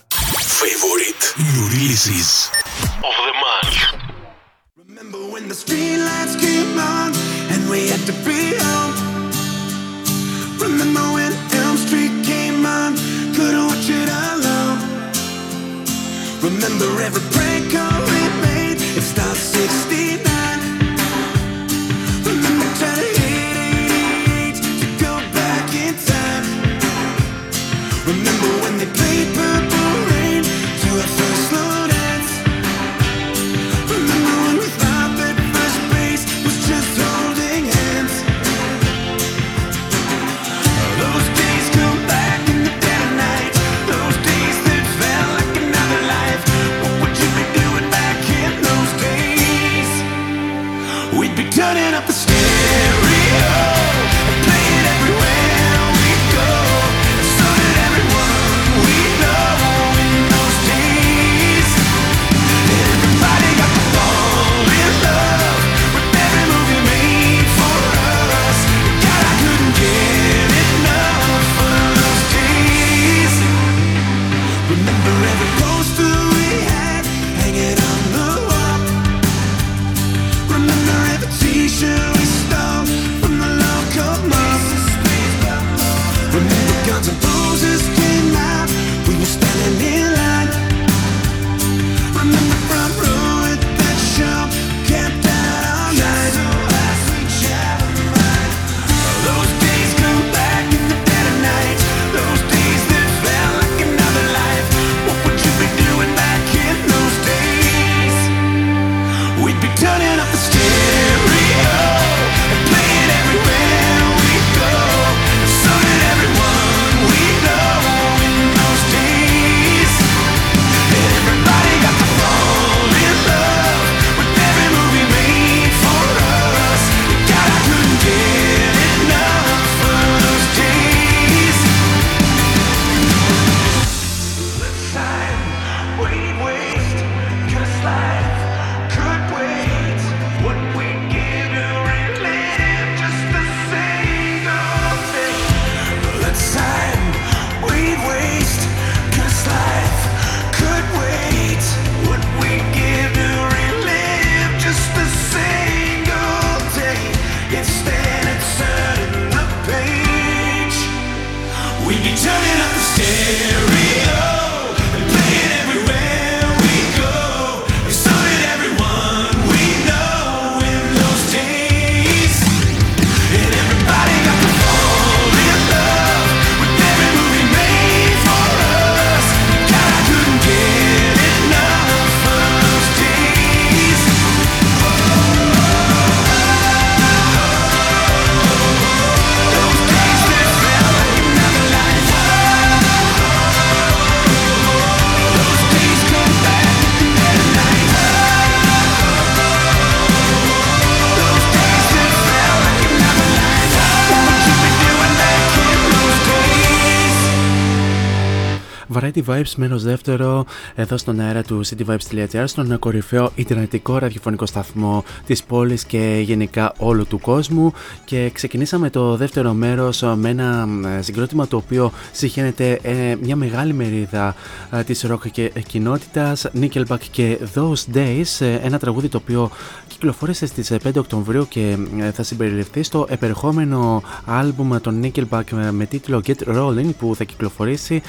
Variety Vibes μέρο δεύτερο εδώ στον αέρα του cityvibes.gr στον κορυφαίο ιντερνετικό ραδιοφωνικό σταθμό της πόλης και γενικά όλου του κόσμου. Και ξεκινήσαμε το δεύτερο μέρος με ένα συγκρότημα το οποίο συγχαίνεται ε, μια μεγάλη μερίδα ε, της rock και κοινότητας. Nickelback και Those Days, ε, ένα τραγούδι το οποίο κυκλοφόρησε στις 5 Οκτωβρίου και θα συμπεριληφθεί στο επερχόμενο άλμπουμ των Nickelback με τίτλο Get Rolling που θα κυκλοφορήσει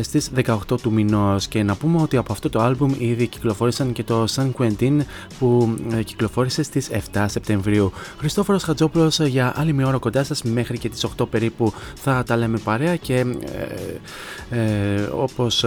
στις 18 του μηνός και να πούμε ότι από αυτό το άλμπουμ ήδη κυκλοφόρησαν και το San Quentin που ε, κυκλοφόρησε στις 7 Σεπτεμβρίου. Χριστόφορος Χατζόπουλος ε, για άλλη μια ώρα κοντά σας μέχρι και τις 8 περίπου θα τα λέμε παρέα και ε, ε, όπως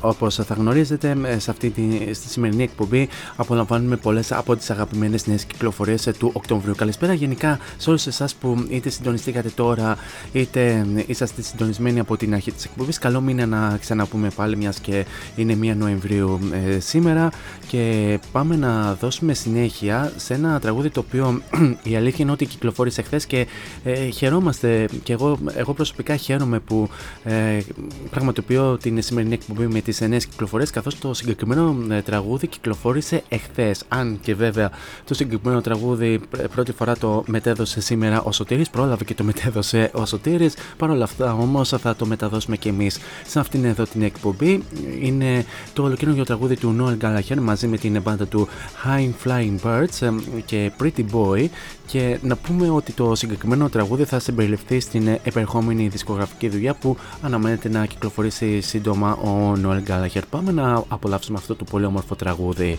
Όπως θα γνωρίζετε, σε αυτή τη στη σημερινή εκπομπή απολαμβάνουμε πολλές από τις αγαπημένες νέες κυκλοφορίες του Οκτωβρίου. Καλησπέρα γενικά σε όλους εσάς που είτε συντονιστήκατε τώρα, είτε είσαστε συντονισμένοι από την αρχή της εκπομπής. Καλό μήνα να ξαναπούμε πάλι, μιας και είναι 1 Νοεμβρίου ε, σήμερα. Και πάμε να δώσουμε συνέχεια σε ένα τραγούδι το οποίο η αλήθεια είναι ότι κυκλοφόρησε χθες και ε, χαιρόμαστε. Και εγώ, εγώ προσωπικά χαίρομαι που ε, πραγματοποιώ την σημερινή εκπομπή με τις νέε κυκλοφορίες, καθώς το συγκεκριμένο ε, τραγούδι κυκλοφόρησε εχθές. Αν και βέβαια το συγκεκριμένο τραγούδι ε, πρώτη φορά το μετέδωσε σήμερα ο Σωτήρης, πρόλαβε και το μετέδωσε ο Σωτήρης. Παρ' όλα αυτά όμως θα το μεταδώσουμε και εμείς σε αυτήν εδώ την εκπομπή. Είναι το ολοκαίριο τραγούδι του Noel Gallagher μαζί με την μπάντα του High Flying Birds ε, και Pretty Boy. Και να πούμε ότι το συγκεκριμένο τραγούδι θα συμπεριληφθεί στην επερχόμενη δισκογραφική δουλειά που αναμένεται να κυκλοφορήσει σύντομα ο Noel Gallagher. Πάμε να απολαύσουμε αυτό το πολύ όμορφο τραγούδι.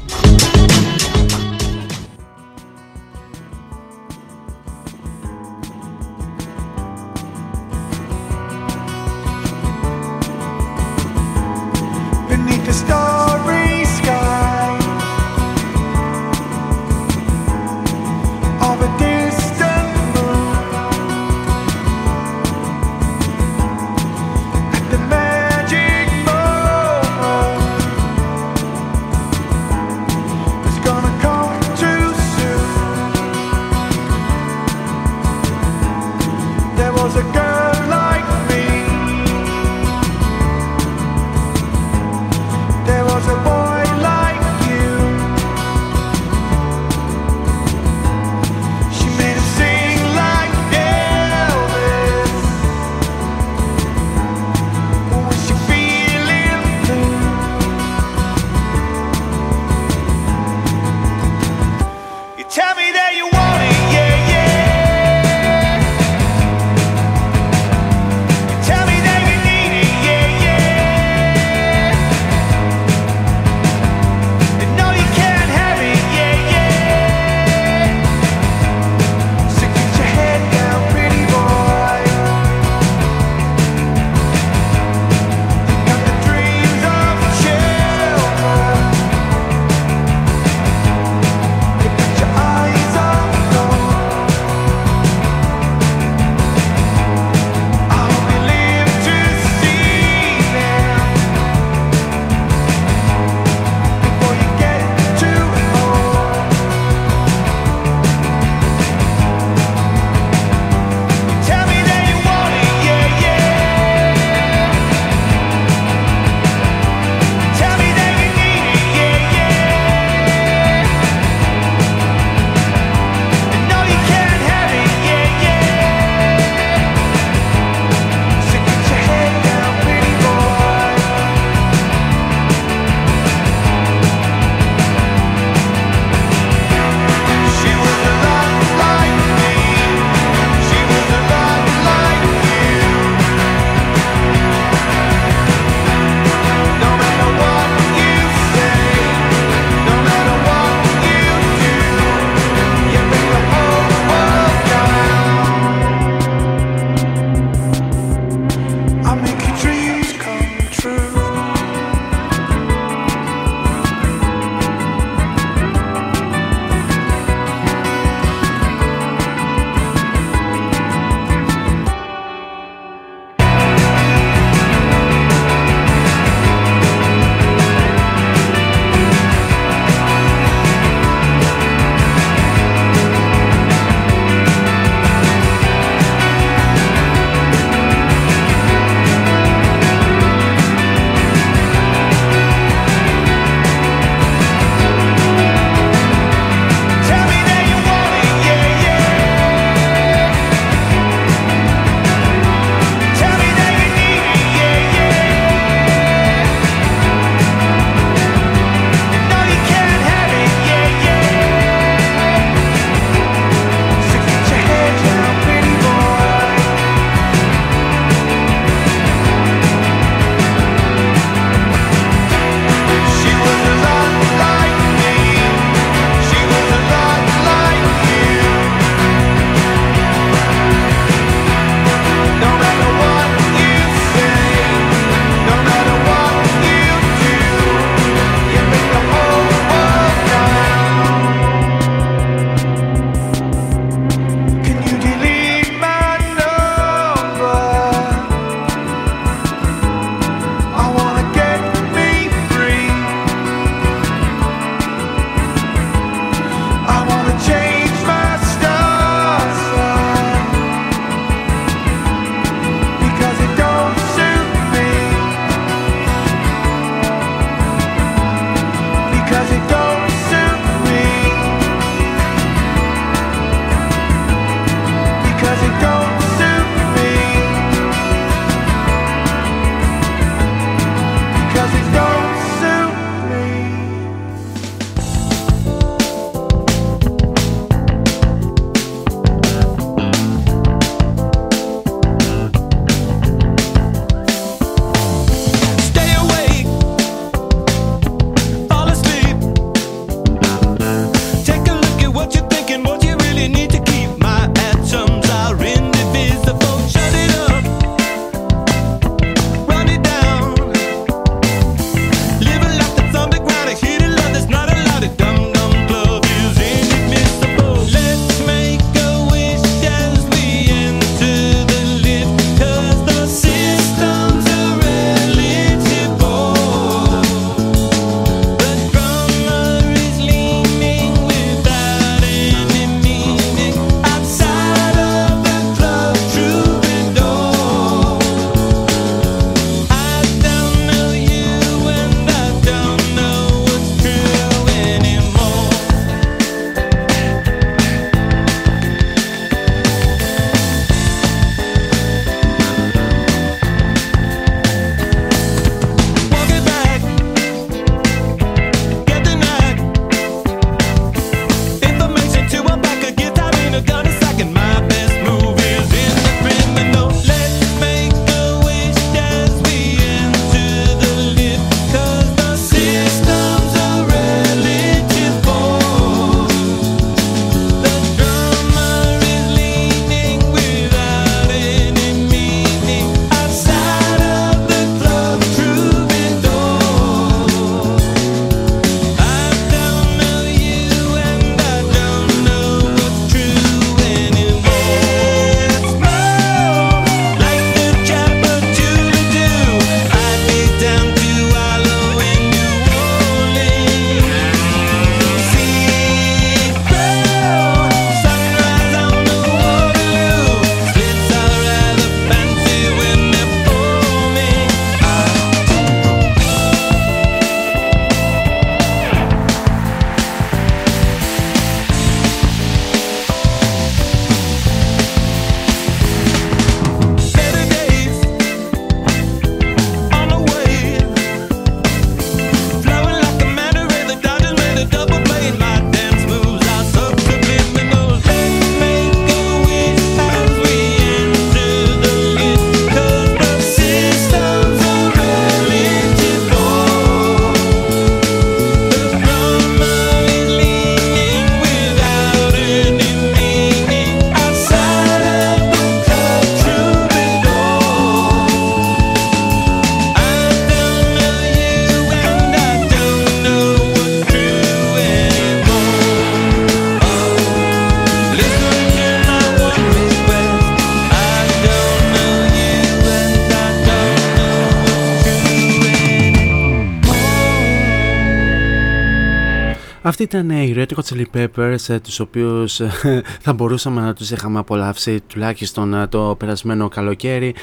Αυτή ήταν οι Red Hot Chili Peppers, ε, τους οποίους ε, θα μπορούσαμε να τους είχαμε απολαύσει τουλάχιστον ε, το περασμένο καλοκαίρι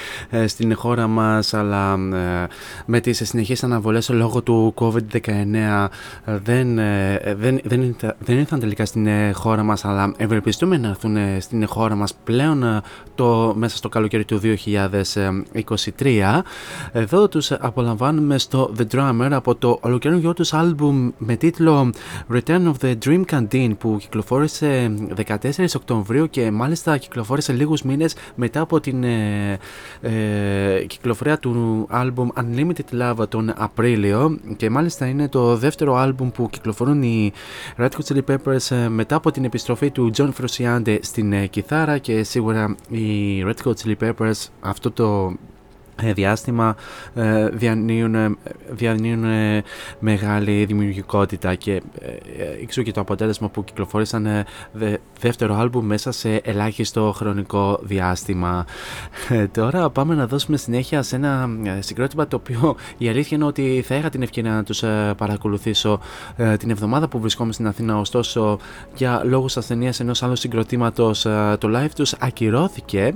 στην χώρα μας, αλλά με τις συνεχείς αναβολές λόγω του COVID-19 δεν, δεν, δεν, δεν ήρθαν τελικά στην χώρα μας, αλλά ευελπιστούμε να έρθουν στην χώρα μας πλέον το, μέσα στο καλοκαίρι του 2023. Εδώ τους απολαμβάνουμε στο The Drummer από το ολοκαίρινο τους άλμπουμ με τίτλο Return of the Dream Canteen που κυκλοφόρησε 14 Οκτωβρίου και μάλιστα κυκλοφόρησε λίγους μήνες μετά από την ε, ε, κυκλοφορία του άλμπουμ Unlimited Love τον Απρίλιο. Και μάλιστα είναι το δεύτερο άλμπουμ που κυκλοφορούν οι Red Hot Chili Peppers ε, μετά από την επιστροφή του John Frusciante στην ε, κιθάρα και σίγουρα οι Red Hot Chili Peppers αυτό το ε, διάστημα ε, διανύουν, διανύουν μεγάλη δημιουργικότητα και εξού και το αποτέλεσμα που κυκλοφόρησαν δεύτερο άλμπουμ μέσα σε ελάχιστο χρονικό διάστημα. Τώρα πάμε να δώσουμε συνέχεια σε ένα συγκρότημα το οποίο η αλήθεια είναι ότι θα είχα την ευκαιρία να τους παρακολουθήσω την εβδομάδα που βρισκόμαι στην Αθήνα ωστόσο για λόγους ασθενείας ενός άλλου συγκροτήματος το live τους ακυρώθηκε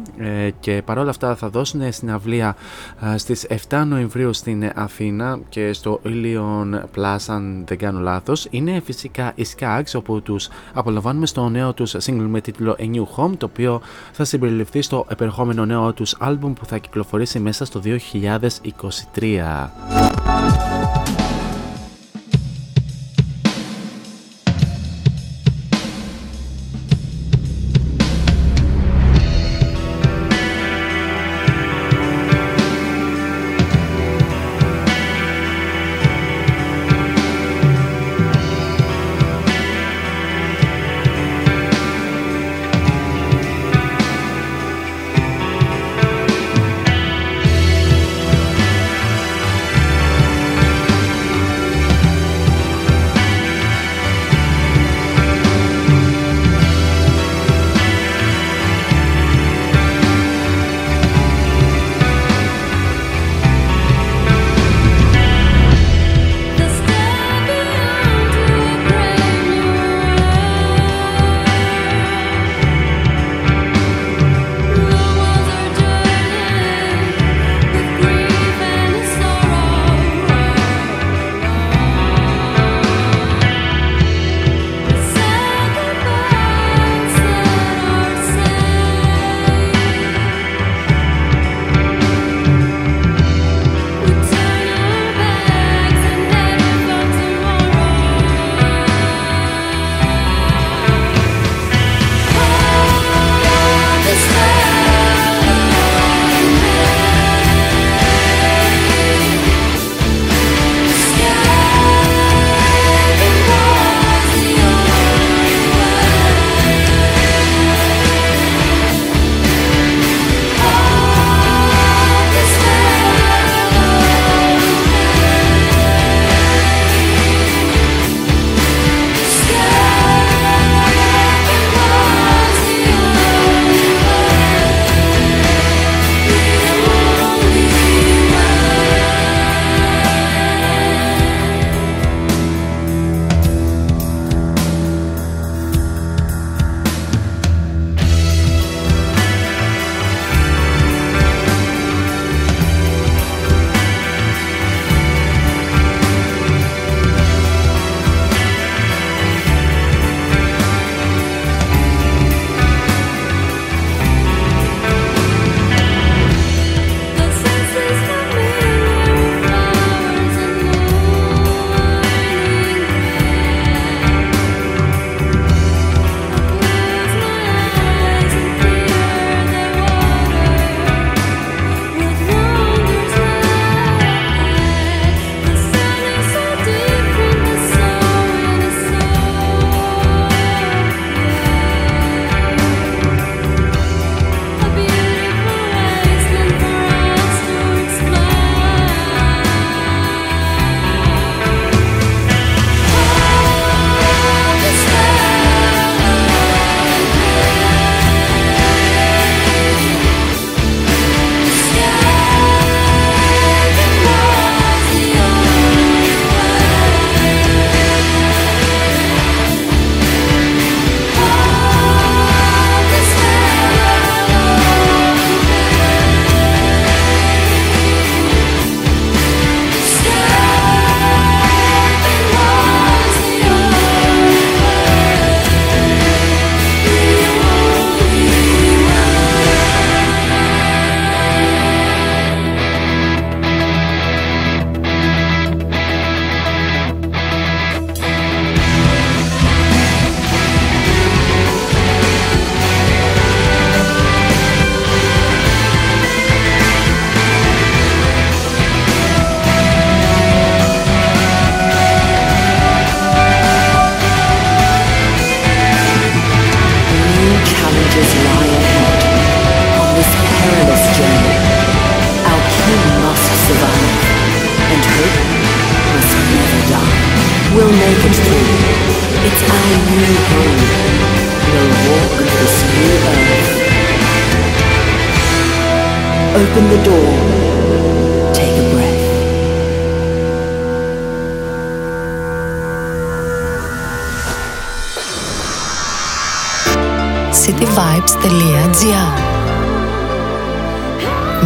και παρόλα αυτά θα δώσουν στην αυλία στις 7 Νοεμβρίου στην Αθήνα και στο Ilion Plus αν δεν κάνω λάθος είναι φυσικά οι Skags όπου τους απολαμβάνουμε στο νέο τους single με τίτλο A New Home το οποίο θα συμπεριληφθεί στο επερχόμενο νέο τους άλμπουμ που θα κυκλοφορήσει μέσα στο 2023.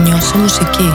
Νιώσε μουσική.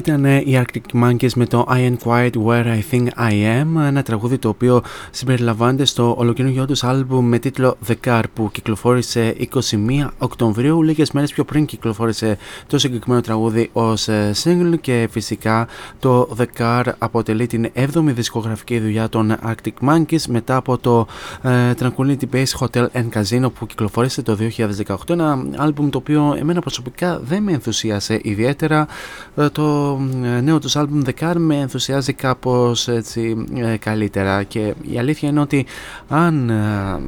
Ήταν οι Arctic Monkeys με το I Am Quiet Where I Think I Am, ένα τραγούδι το οποίο συμπεριλαμβάνεται στο ολοκληρωτικό τους άλμπουμ με τίτλο The Car που κυκλοφόρησε 21 Οκτωβρίου. Λίγες μέρες πιο πριν κυκλοφόρησε το συγκεκριμένο τραγούδι ως single και φυσικά το The Car αποτελεί την 7η δισκογραφική δουλειά των Arctic Monkeys μετά από το uh, Tranquility Base Hotel and Casino που κυκλοφόρησε το 2018. Ένα άλμπουμ το οποίο εμένα προσωπικά δεν με ενθουσίασε ιδιαίτερα. Ε, το ε, νέο τους άλμπουμ The Car με ενθουσιάζει κάπως έτσι ε, καλύτερα. Και η αλήθεια είναι ότι αν, ε,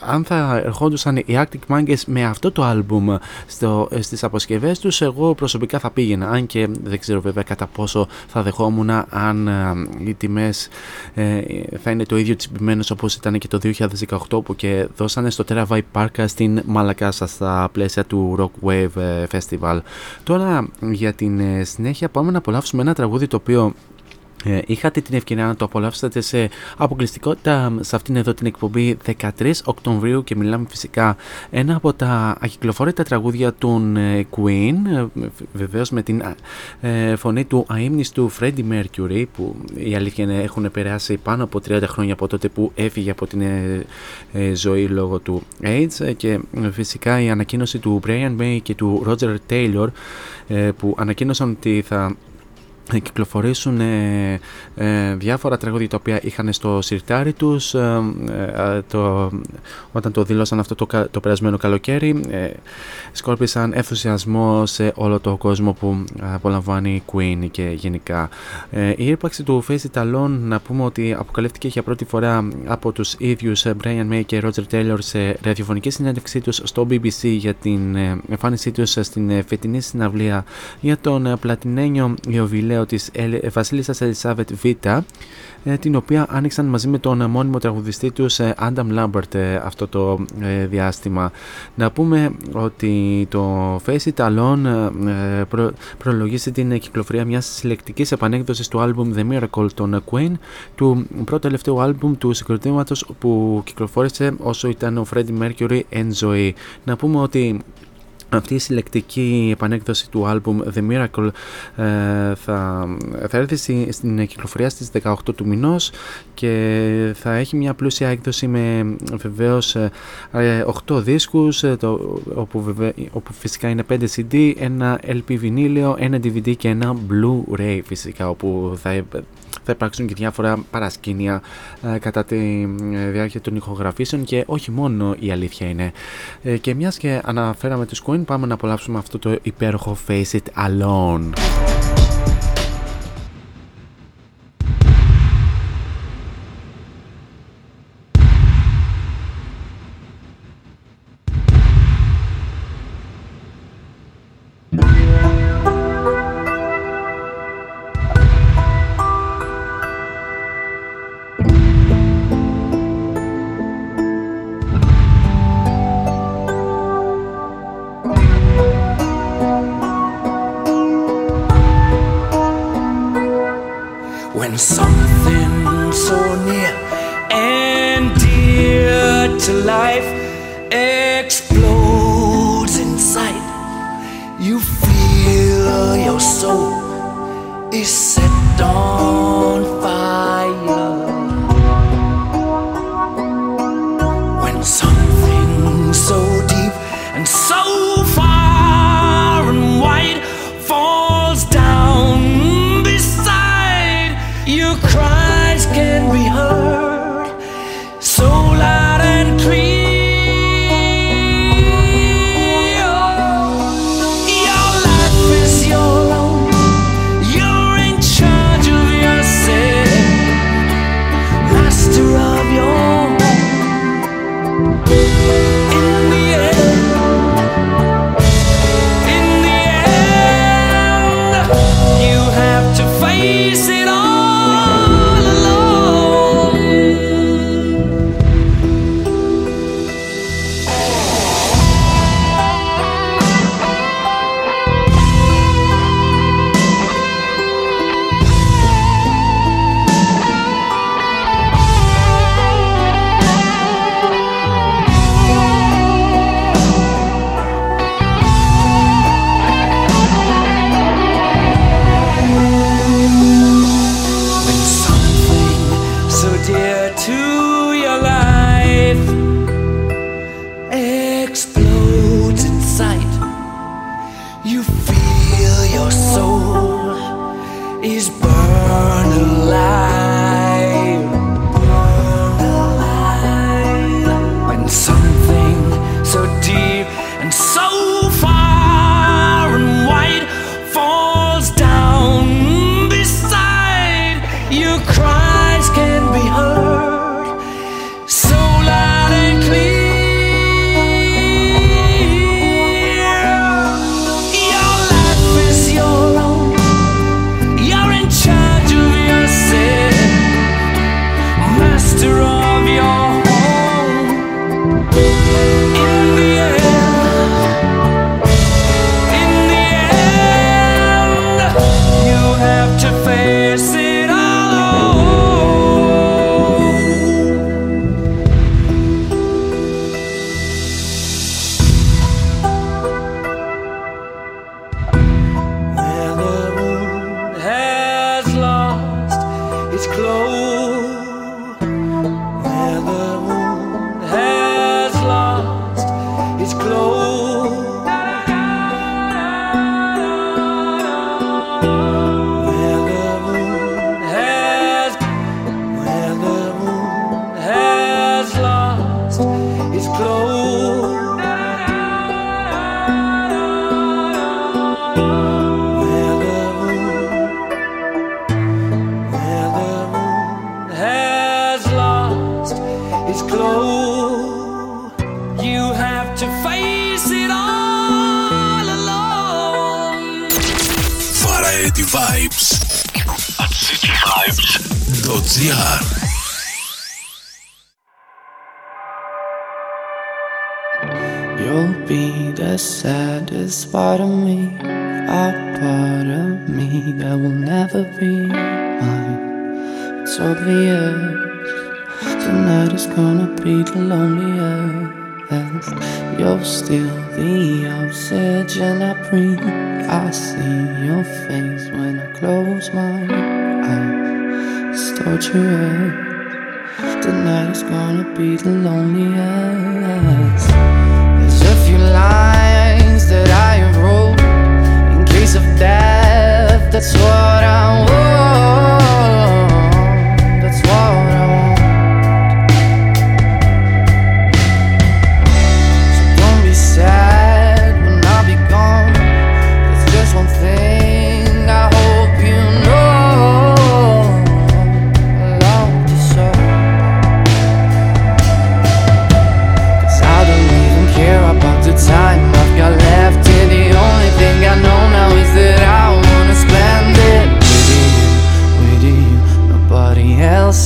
αν θα ερχόντουσαν οι Arctic Monkeys με αυτό το άλμπουμ στο, στις αποσκευές τους εγώ προσωπικά θα πήγαινα αν και δεν ξέρω βέβαια κατά πόσο θα δεχόμουν αν οι τιμές θα είναι το ίδιο τσιμπημένος όπως ήταν και το 2018 που και δώσανε στο Terabyte Park στην Μαλακάσα στα πλαίσια του Rock Wave Festival. Τώρα για την συνέχεια πάμε να απολαύσουμε ένα τραγούδι το οποίο ε, είχατε την ευκαιρία να το απολαύσετε σε αποκλειστικότητα σε αυτήν εδώ την εκπομπή 13 Οκτωβρίου και μιλάμε φυσικά ένα από τα ακυκλοφόρητα τραγούδια των ε, Queen ε, βεβαίως με την φωνή του αείμνηστου Freddie Mercury που η αλήθεια είναι έχουν περάσει πάνω από 30 χρόνια από τότε που έφυγε από την ζωή λόγω του AIDS και φυσικά η ανακοίνωση του Brian May και του Roger Taylor που ανακοίνωσαν ότι θα κυκλοφορήσουν ε, ε, διάφορα τραγούδια τα οποία είχαν στο σιρτάρι τους ε, ε, το, όταν το δήλωσαν αυτό το, το περασμένο καλοκαίρι σκόρπισαν ενθουσιασμό σε όλο το κόσμο που απολαμβάνει η Queen και γενικά. Η ύπαρξη του Face It Alone να πούμε ότι αποκαλύφθηκε για πρώτη φορά από τους ίδιους Brian May και Roger Taylor σε ραδιοφωνική συνέντευξή τους στο BBC για την εμφάνισή τους στην φετινή συναυλία για τον πλατινένιο Ιωβιλέο της βασίλισσας Ελισάβετ Β ε, την οποία άνοιξαν μαζί με τον μόνιμο τραγουδιστή τους Άνταμ Λάμπερτ αυτό το ε, διάστημα. Να πούμε ότι το Face It Alone ε, προ, προλογίσει την κυκλοφορία μιας συλλεκτικής επανέκδοσης του άλμπουμ The Miracle των Queen του πρώτου τελευταίου άλμπουμ του συγκροτήματος που κυκλοφόρησε όσο ήταν ο Freddie Mercury εν ζωή. Να πούμε ότι αυτή η συλλεκτική επανέκδοση του άλμπουμ The Miracle ε, θα, θα έρθει στην κυκλοφορία στις 18 του μηνός και θα έχει μια πλούσια έκδοση με βεβαίως 8 ε, δίσκους ε, το, όπου, όπου φυσικά είναι 5 CD, ένα LP βινίλιο, ένα DVD και ένα Blu-ray φυσικά όπου θα θα υπάρξουν και διάφορα παρασκήνια ε, κατά τη ε, διάρκεια των ηχογραφήσεων και όχι μόνο η αλήθεια είναι. Ε, και μιας και αναφέραμε τους Queen πάμε να απολαύσουμε αυτό το υπέροχο Face It Alone. is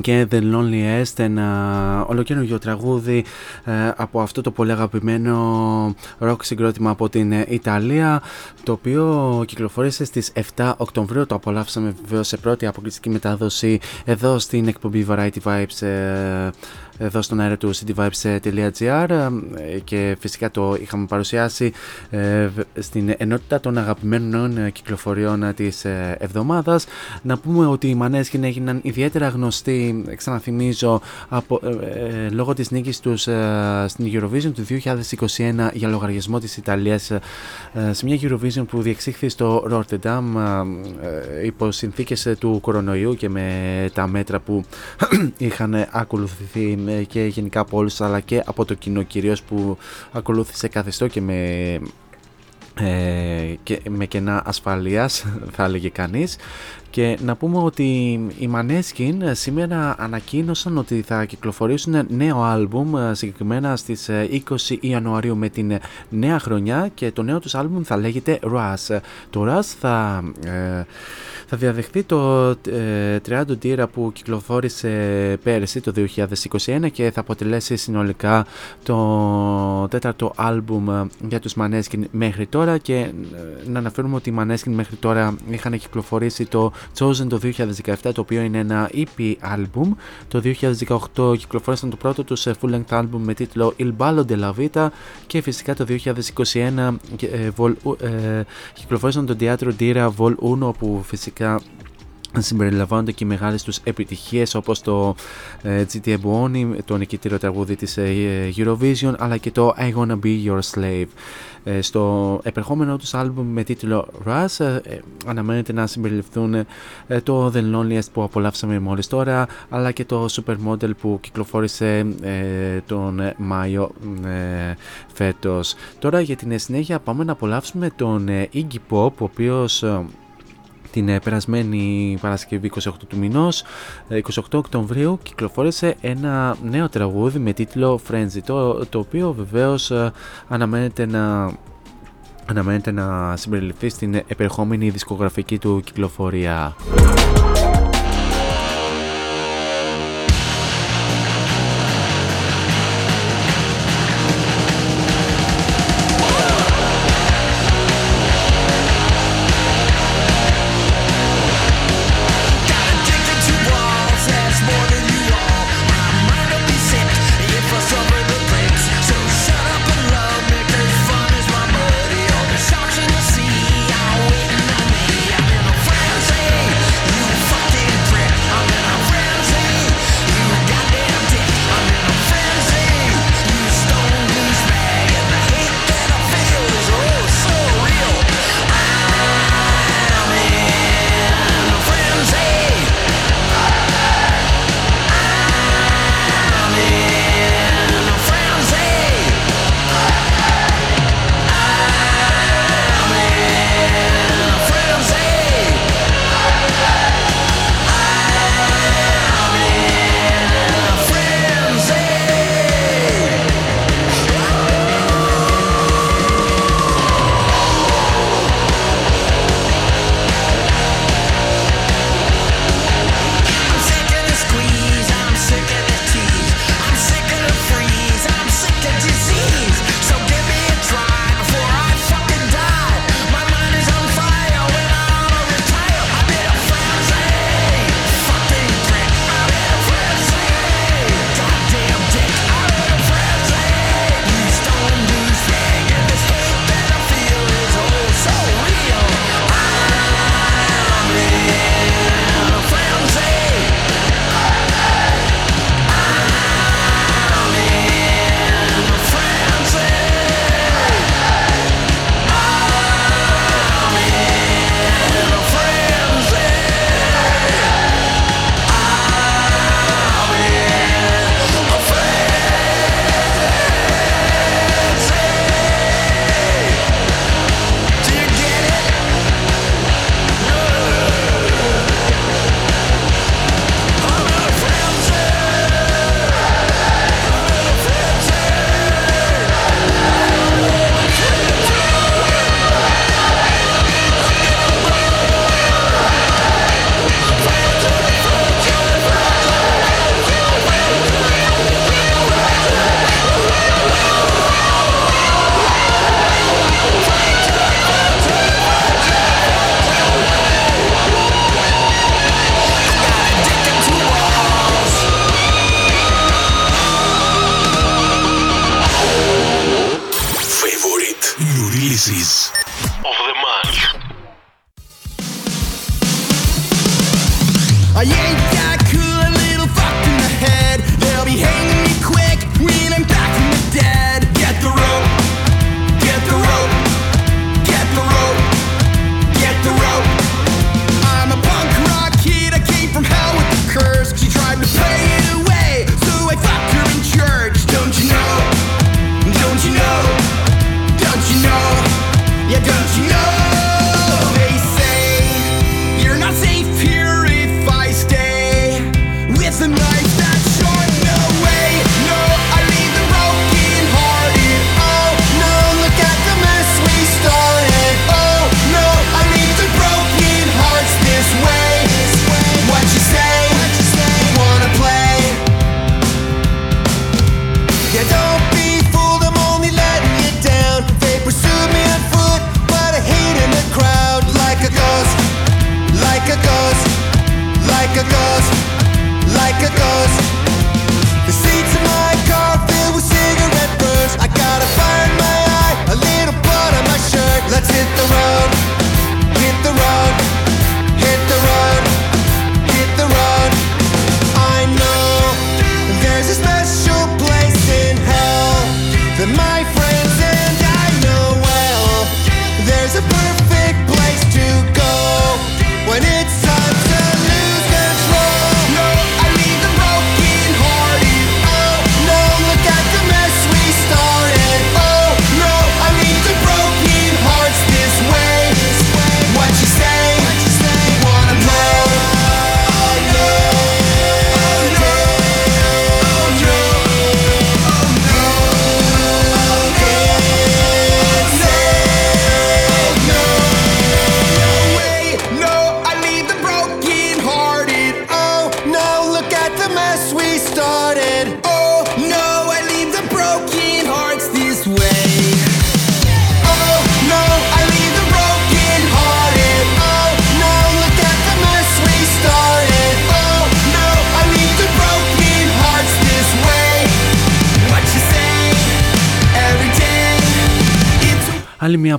Και The Loneliest ένα ολοκένουργιο τραγούδι ε, από αυτό το πολύ αγαπημένο rock συγκρότημα από την Ιταλία το οποίο κυκλοφόρησε στις 7 Οκτωβρίου. Το απολαύσαμε βεβαίως σε πρώτη αποκλειστική μετάδοση εδώ στην εκπομπή Variety Vibes ε, εδώ στον αέρα του cityvibes.gr ε, και φυσικά το είχαμε παρουσιάσει ε, στην ενότητα των αγαπημένων κυκλοφοριών της ε, εβδομάδας. Να πούμε ότι οι Μανέσκιν έγιναν ιδιαίτερα γνωστοί, ξαναθυμίζω, λόγω της νίκης τους στην Eurovision του 2021 για λογαριασμό της Ιταλίας σε μια Eurovision που διεξήχθη στο Rotterdam υπό συνθήκες του κορονοϊού και με τα μέτρα που είχαν ακολουθηθεί και γενικά από όλους αλλά και από το κοινό κυρίως που ακολούθησε καθεστώ και με ε, και με κενά ασφαλείας θα έλεγε κανείς και να πούμε ότι οι Maneskin σήμερα ανακοίνωσαν ότι θα κυκλοφορήσουν νέο άλμπουμ συγκεκριμένα στις 20 Ιανουαρίου με την νέα χρονιά και το νέο τους άλμπουμ θα λέγεται Rush. Το Rush θα, ε, θα διαδεχθεί το ε, 30 τύρα που κυκλοφόρησε πέρυσι το 2021 και θα αποτελέσει συνολικά το τέταρτο άλμπουμ για τους Maneskin μέχρι τώρα και ε, να αναφέρουμε ότι οι Maneskin μέχρι τώρα είχαν κυκλοφορήσει το Chosen το 2017 το οποίο είναι ένα EP album. Το 2018 κυκλοφόρησαν το πρώτο τους full length album με τίτλο Il Ballo della Vita και φυσικά το 2021 ε, ε, κυκλοφόρησαν το Teatro Dira Vol 1 που φυσικά συμπεριλαμβάνονται και οι μεγάλες τους επιτυχίες όπως το ε, GTA Buoni, το νικητήριο τραγούδι της ε, Eurovision αλλά και το I Wanna Be Your Slave. Ε, στο επερχόμενο τους άλμπουμ με τίτλο Rush ε, αναμένεται να συμπεριληφθούν ε, το The Loneliest που απολαύσαμε μόλις τώρα αλλά και το Supermodel που κυκλοφόρησε τον Μάιο φέτος. Τώρα για την συνέχεια πάμε να απολαύσουμε τον Iggy Pop ο οποίος την περασμένη Παρασκευή 28 του μηνός 28 Οκτωβρίου κυκλοφόρησε ένα νέο τραγούδι με τίτλο Frenzy το, το οποίο βεβαίως αναμένεται να αναμένεται να συμπεριληφθεί στην επερχόμενη δισκογραφική του κυκλοφορία.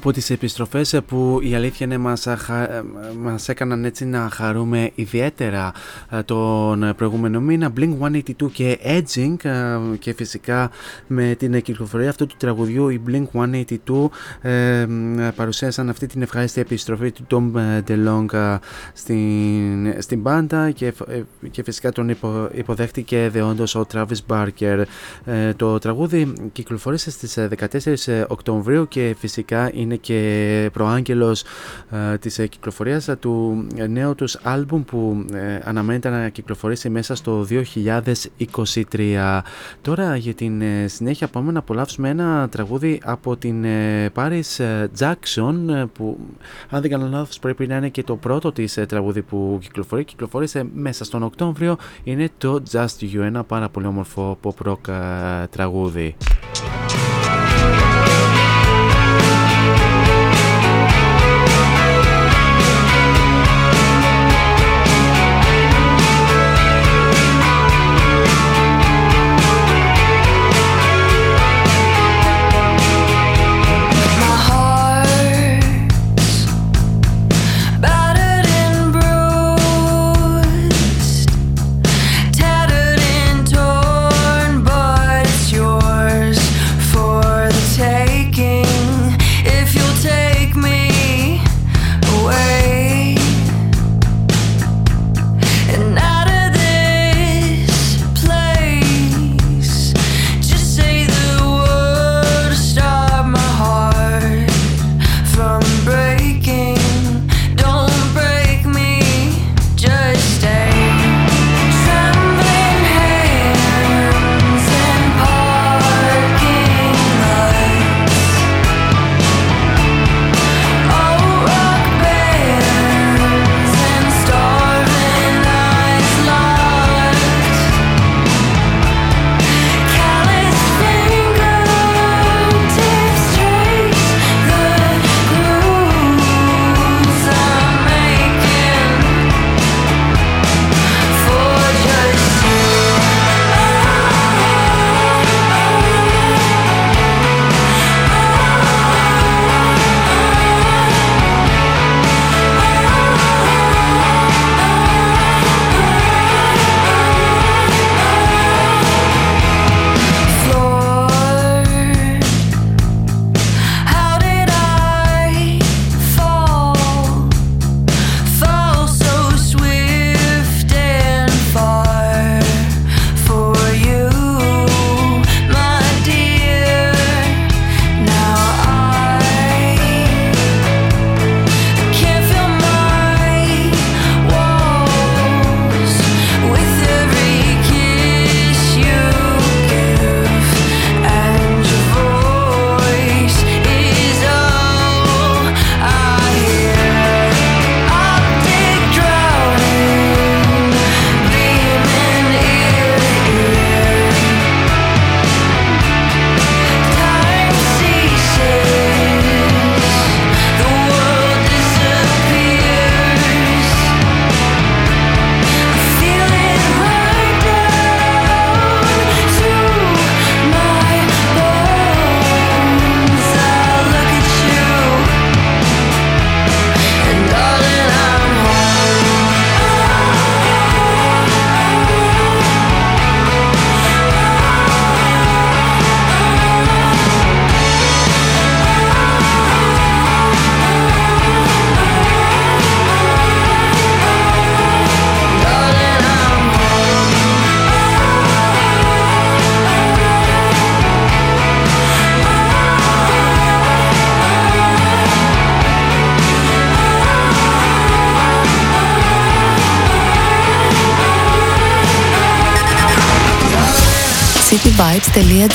Από τις επιστροφές που η αλήθεια είναι μας, μας έκαναν έτσι να χαρούμε ιδιαίτερα τον προηγούμενο μήνα Blink-182 και Edging και φυσικά με την κυκλοφορία αυτού του τραγουδιού οι Blink-182 ε, παρουσίασαν αυτή την ευχάριστη επιστροφή του Tom DeLong στην, στην μπάντα και, ε, και φυσικά τον υπο, υποδέχτηκε δεόντως ο Travis Barker. Ε, το τραγούδι κυκλοφορήσε στις 14 Οκτωβρίου και φυσικά είναι και προάγγελος ε, της κυκλοφορίας του νέου τους άλμπουμ που ε, αναμένεται να κυκλοφορήσει μέσα στο 2023. Τώρα για την ε, συνέχεια πάμε να απολαύσουμε ένα τραγούδι από την ε, Paris ε, Jackson που αν δεν κάνω λάθος πρέπει να είναι και το πρώτο της τραγούδι που κυκλοφορεί. Κυκλοφορήσε μέσα στον Οκτώβριο. Είναι το Just You, ένα πάρα πολύ όμορφο pop rock τραγούδι.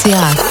Jazz.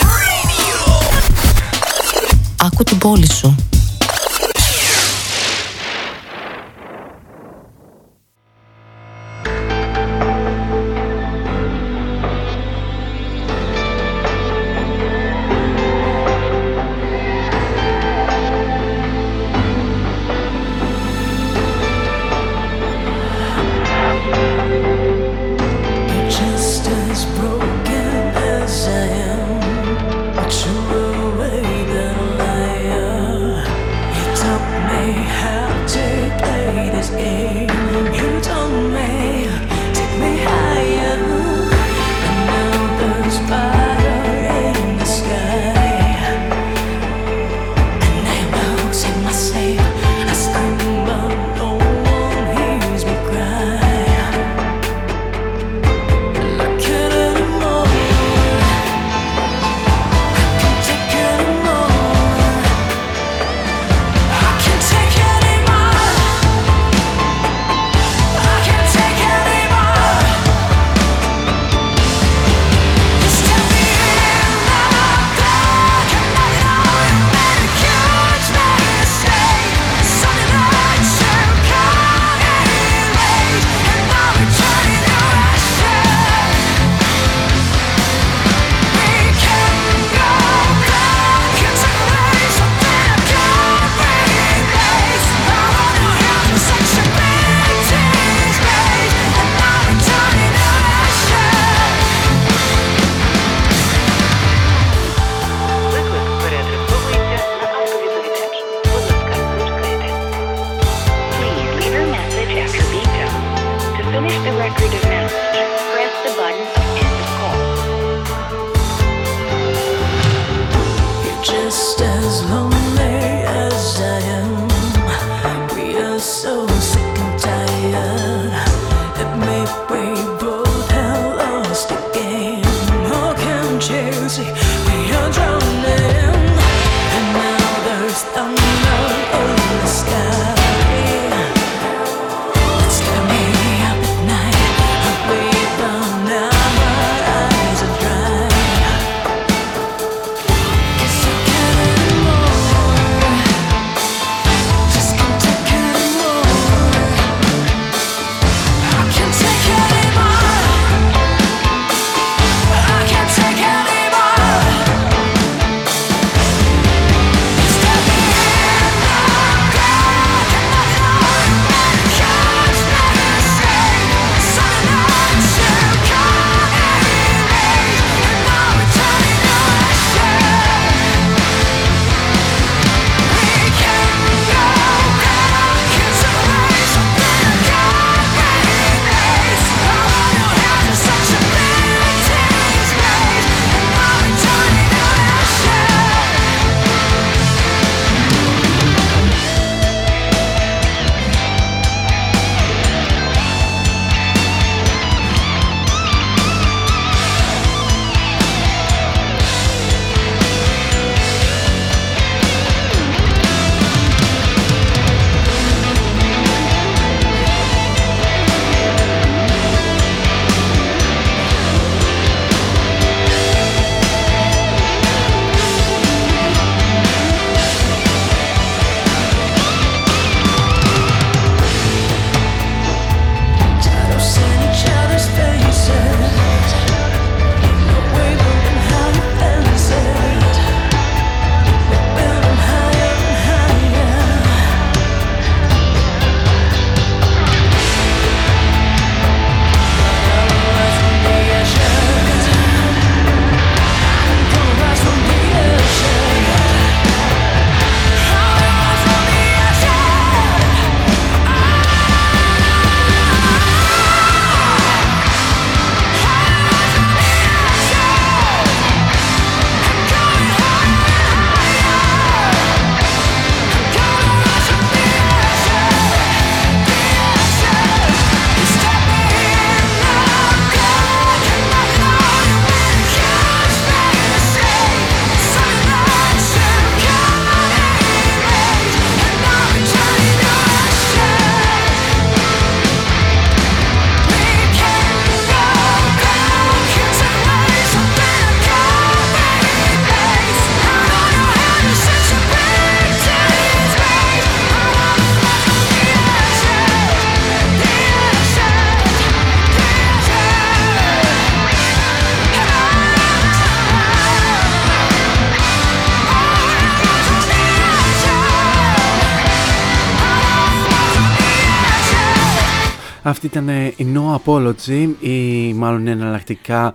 Αυτή ήταν η No Apology ή μάλλον εναλλακτικά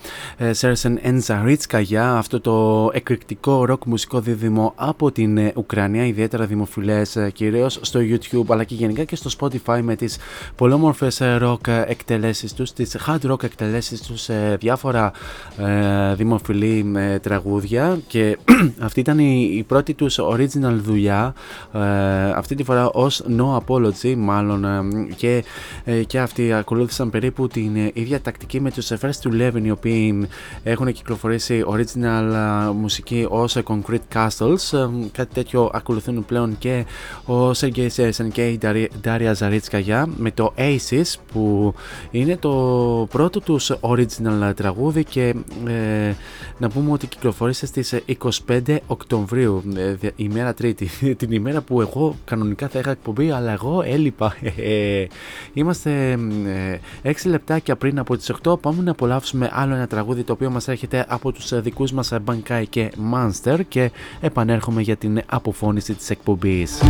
Σέρσεν Ενζαρίτσκα για αυτό το εκρηκτικό ροκ μουσικό δίδυμο από την ε, Ουκρανία, ιδιαίτερα δημοφιλές ε, κυρίως στο YouTube αλλά και γενικά και στο Spotify με τις πολόμορφες ροκ ε, εκτελέσεις τους, τις hard rock εκτελέσεις τους σε διάφορα ε, δημοφιλή τραγούδια και αυτή ήταν η, πρώτη τους original δουλειά αυτή τη φορά ως No Apology μάλλον και, και αυτοί ακολούθησαν περίπου την ίδια τακτική με τους First to Eleven οι οποίοι έχουν κυκλοφορήσει original μουσική ως Concrete Castles κάτι τέτοιο ακολουθούν πλέον και ο Σεργέη Σέρσεν και η Ντάρια Ζαρίτσκαγιά με το Aces που είναι το πρώτο τους original τραγούδι και ε, να πούμε ότι κυκλοφόρησε στις 25 Οκτωβρίου ε, ημέρα τρίτη την ημέρα που εγώ κανονικά θα είχα εκπομπή αλλά εγώ έλειπα. Είμαστε 6 λεπτάκια πριν από τις 8 πάμε να απολαύσουμε άλλο ένα τραγούδι το οποίο μας έρχεται από τους δικούς μας Bankai και Monster και επανέρχομαι για την αποφώνηση της εκπομπής.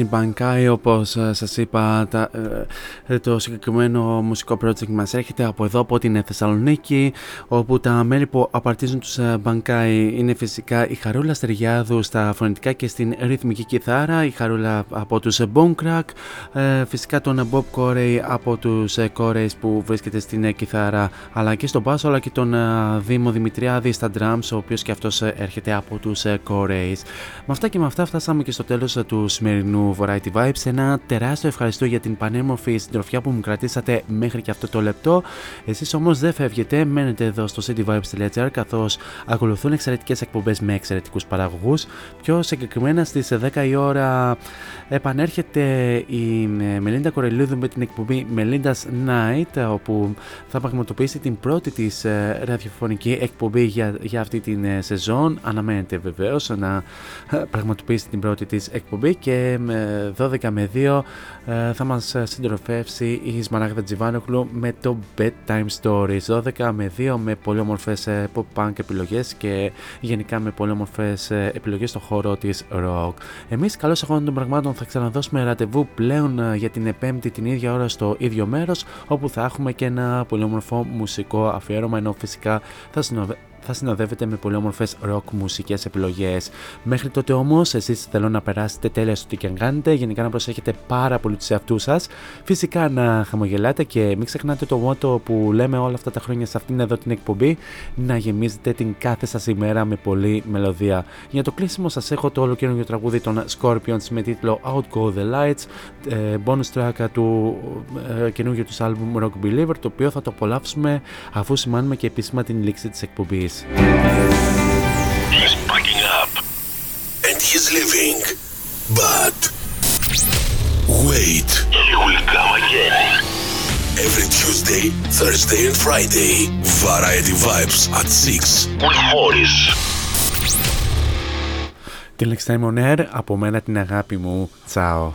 Ήταν η Μπανκάη όπως ε, σας είπα τα, ε, το συγκεκριμένο μουσικό project μας έρχεται από εδώ από την Θεσσαλονίκη όπου τα μέλη που απαρτίζουν τους ε, Μπανκάη είναι φυσικά η Χαρούλα Στεριάδου στα φωνητικά και στην ρυθμική κιθάρα η Χαρούλα από τους Bonecrack φυσικά τον Bob Corey από τους Corey που βρίσκεται στην κιθάρα αλλά και στον μπάσο αλλά και τον Δήμο Δημητριάδη στα drums ο οποίος και αυτός έρχεται από τους Corey με αυτά και με αυτά φτάσαμε και στο τέλος του σημερινού σημερινού Variety Vibes. Ένα τεράστιο ευχαριστώ για την πανέμορφη συντροφιά που μου κρατήσατε μέχρι και αυτό το λεπτό. Εσείς όμως δεν φεύγετε, μένετε εδώ στο cityvibes.gr καθώς ακολουθούν εξαιρετικές εκπομπές με εξαιρετικούς παραγωγούς. Πιο συγκεκριμένα στις 10 η ώρα επανέρχεται η Μελίντα Κορελούδου με την εκπομπή Melinda's Night, όπου θα πραγματοποιήσει την πρώτη της ε, ραδιοφωνική εκπομπή για, για αυτή την ε, σεζόν. Αναμένεται βεβαίως να ε, πραγματοποιήσει την πρώτη της εκπομπή και 12 με 2 θα μας συντροφεύσει η Σμαράγδα Τζιβάνοκλου με το Bedtime Stories 12 με 2 με πολύ όμορφες pop punk επιλογές και γενικά με πολύ όμορφες επιλογές στο χώρο της rock. Εμείς καλώς αγώνα των πραγμάτων θα ξαναδώσουμε ραντεβού πλέον για την επέμπτη την ίδια ώρα στο ίδιο μέρος όπου θα έχουμε και ένα πολύ όμορφο μουσικό αφιέρωμα ενώ φυσικά θα, συνοδε θα συνοδεύεται με πολύ όμορφες ροκ μουσικές επιλογές. Μέχρι τότε όμως, εσείς θέλω να περάσετε τέλεια στο τι και αν κάνετε, γενικά να προσέχετε πάρα πολύ τους εαυτούς σας, φυσικά να χαμογελάτε και μην ξεχνάτε το μότο που λέμε όλα αυτά τα χρόνια σε αυτήν εδώ την εκπομπή, να γεμίζετε την κάθε σας ημέρα με πολλή μελωδία. Για το κλείσιμο σας έχω το ολοκαίριο τραγούδι των Scorpions με τίτλο Out Go the Lights, ε, bonus track του ε, καινούργιου τους album Rock Believer, το οποίο θα το απολαύσουμε αφού σημάνουμε και επίσημα την λήξη της εκπομπής. He's packing up and he's leaving. But wait, he will come again. Every Tuesday, Thursday, and Friday. Variety Vibes at 6 with Morris. Την Next Time on Air, από μένα την αγάπη μου. Τσάω.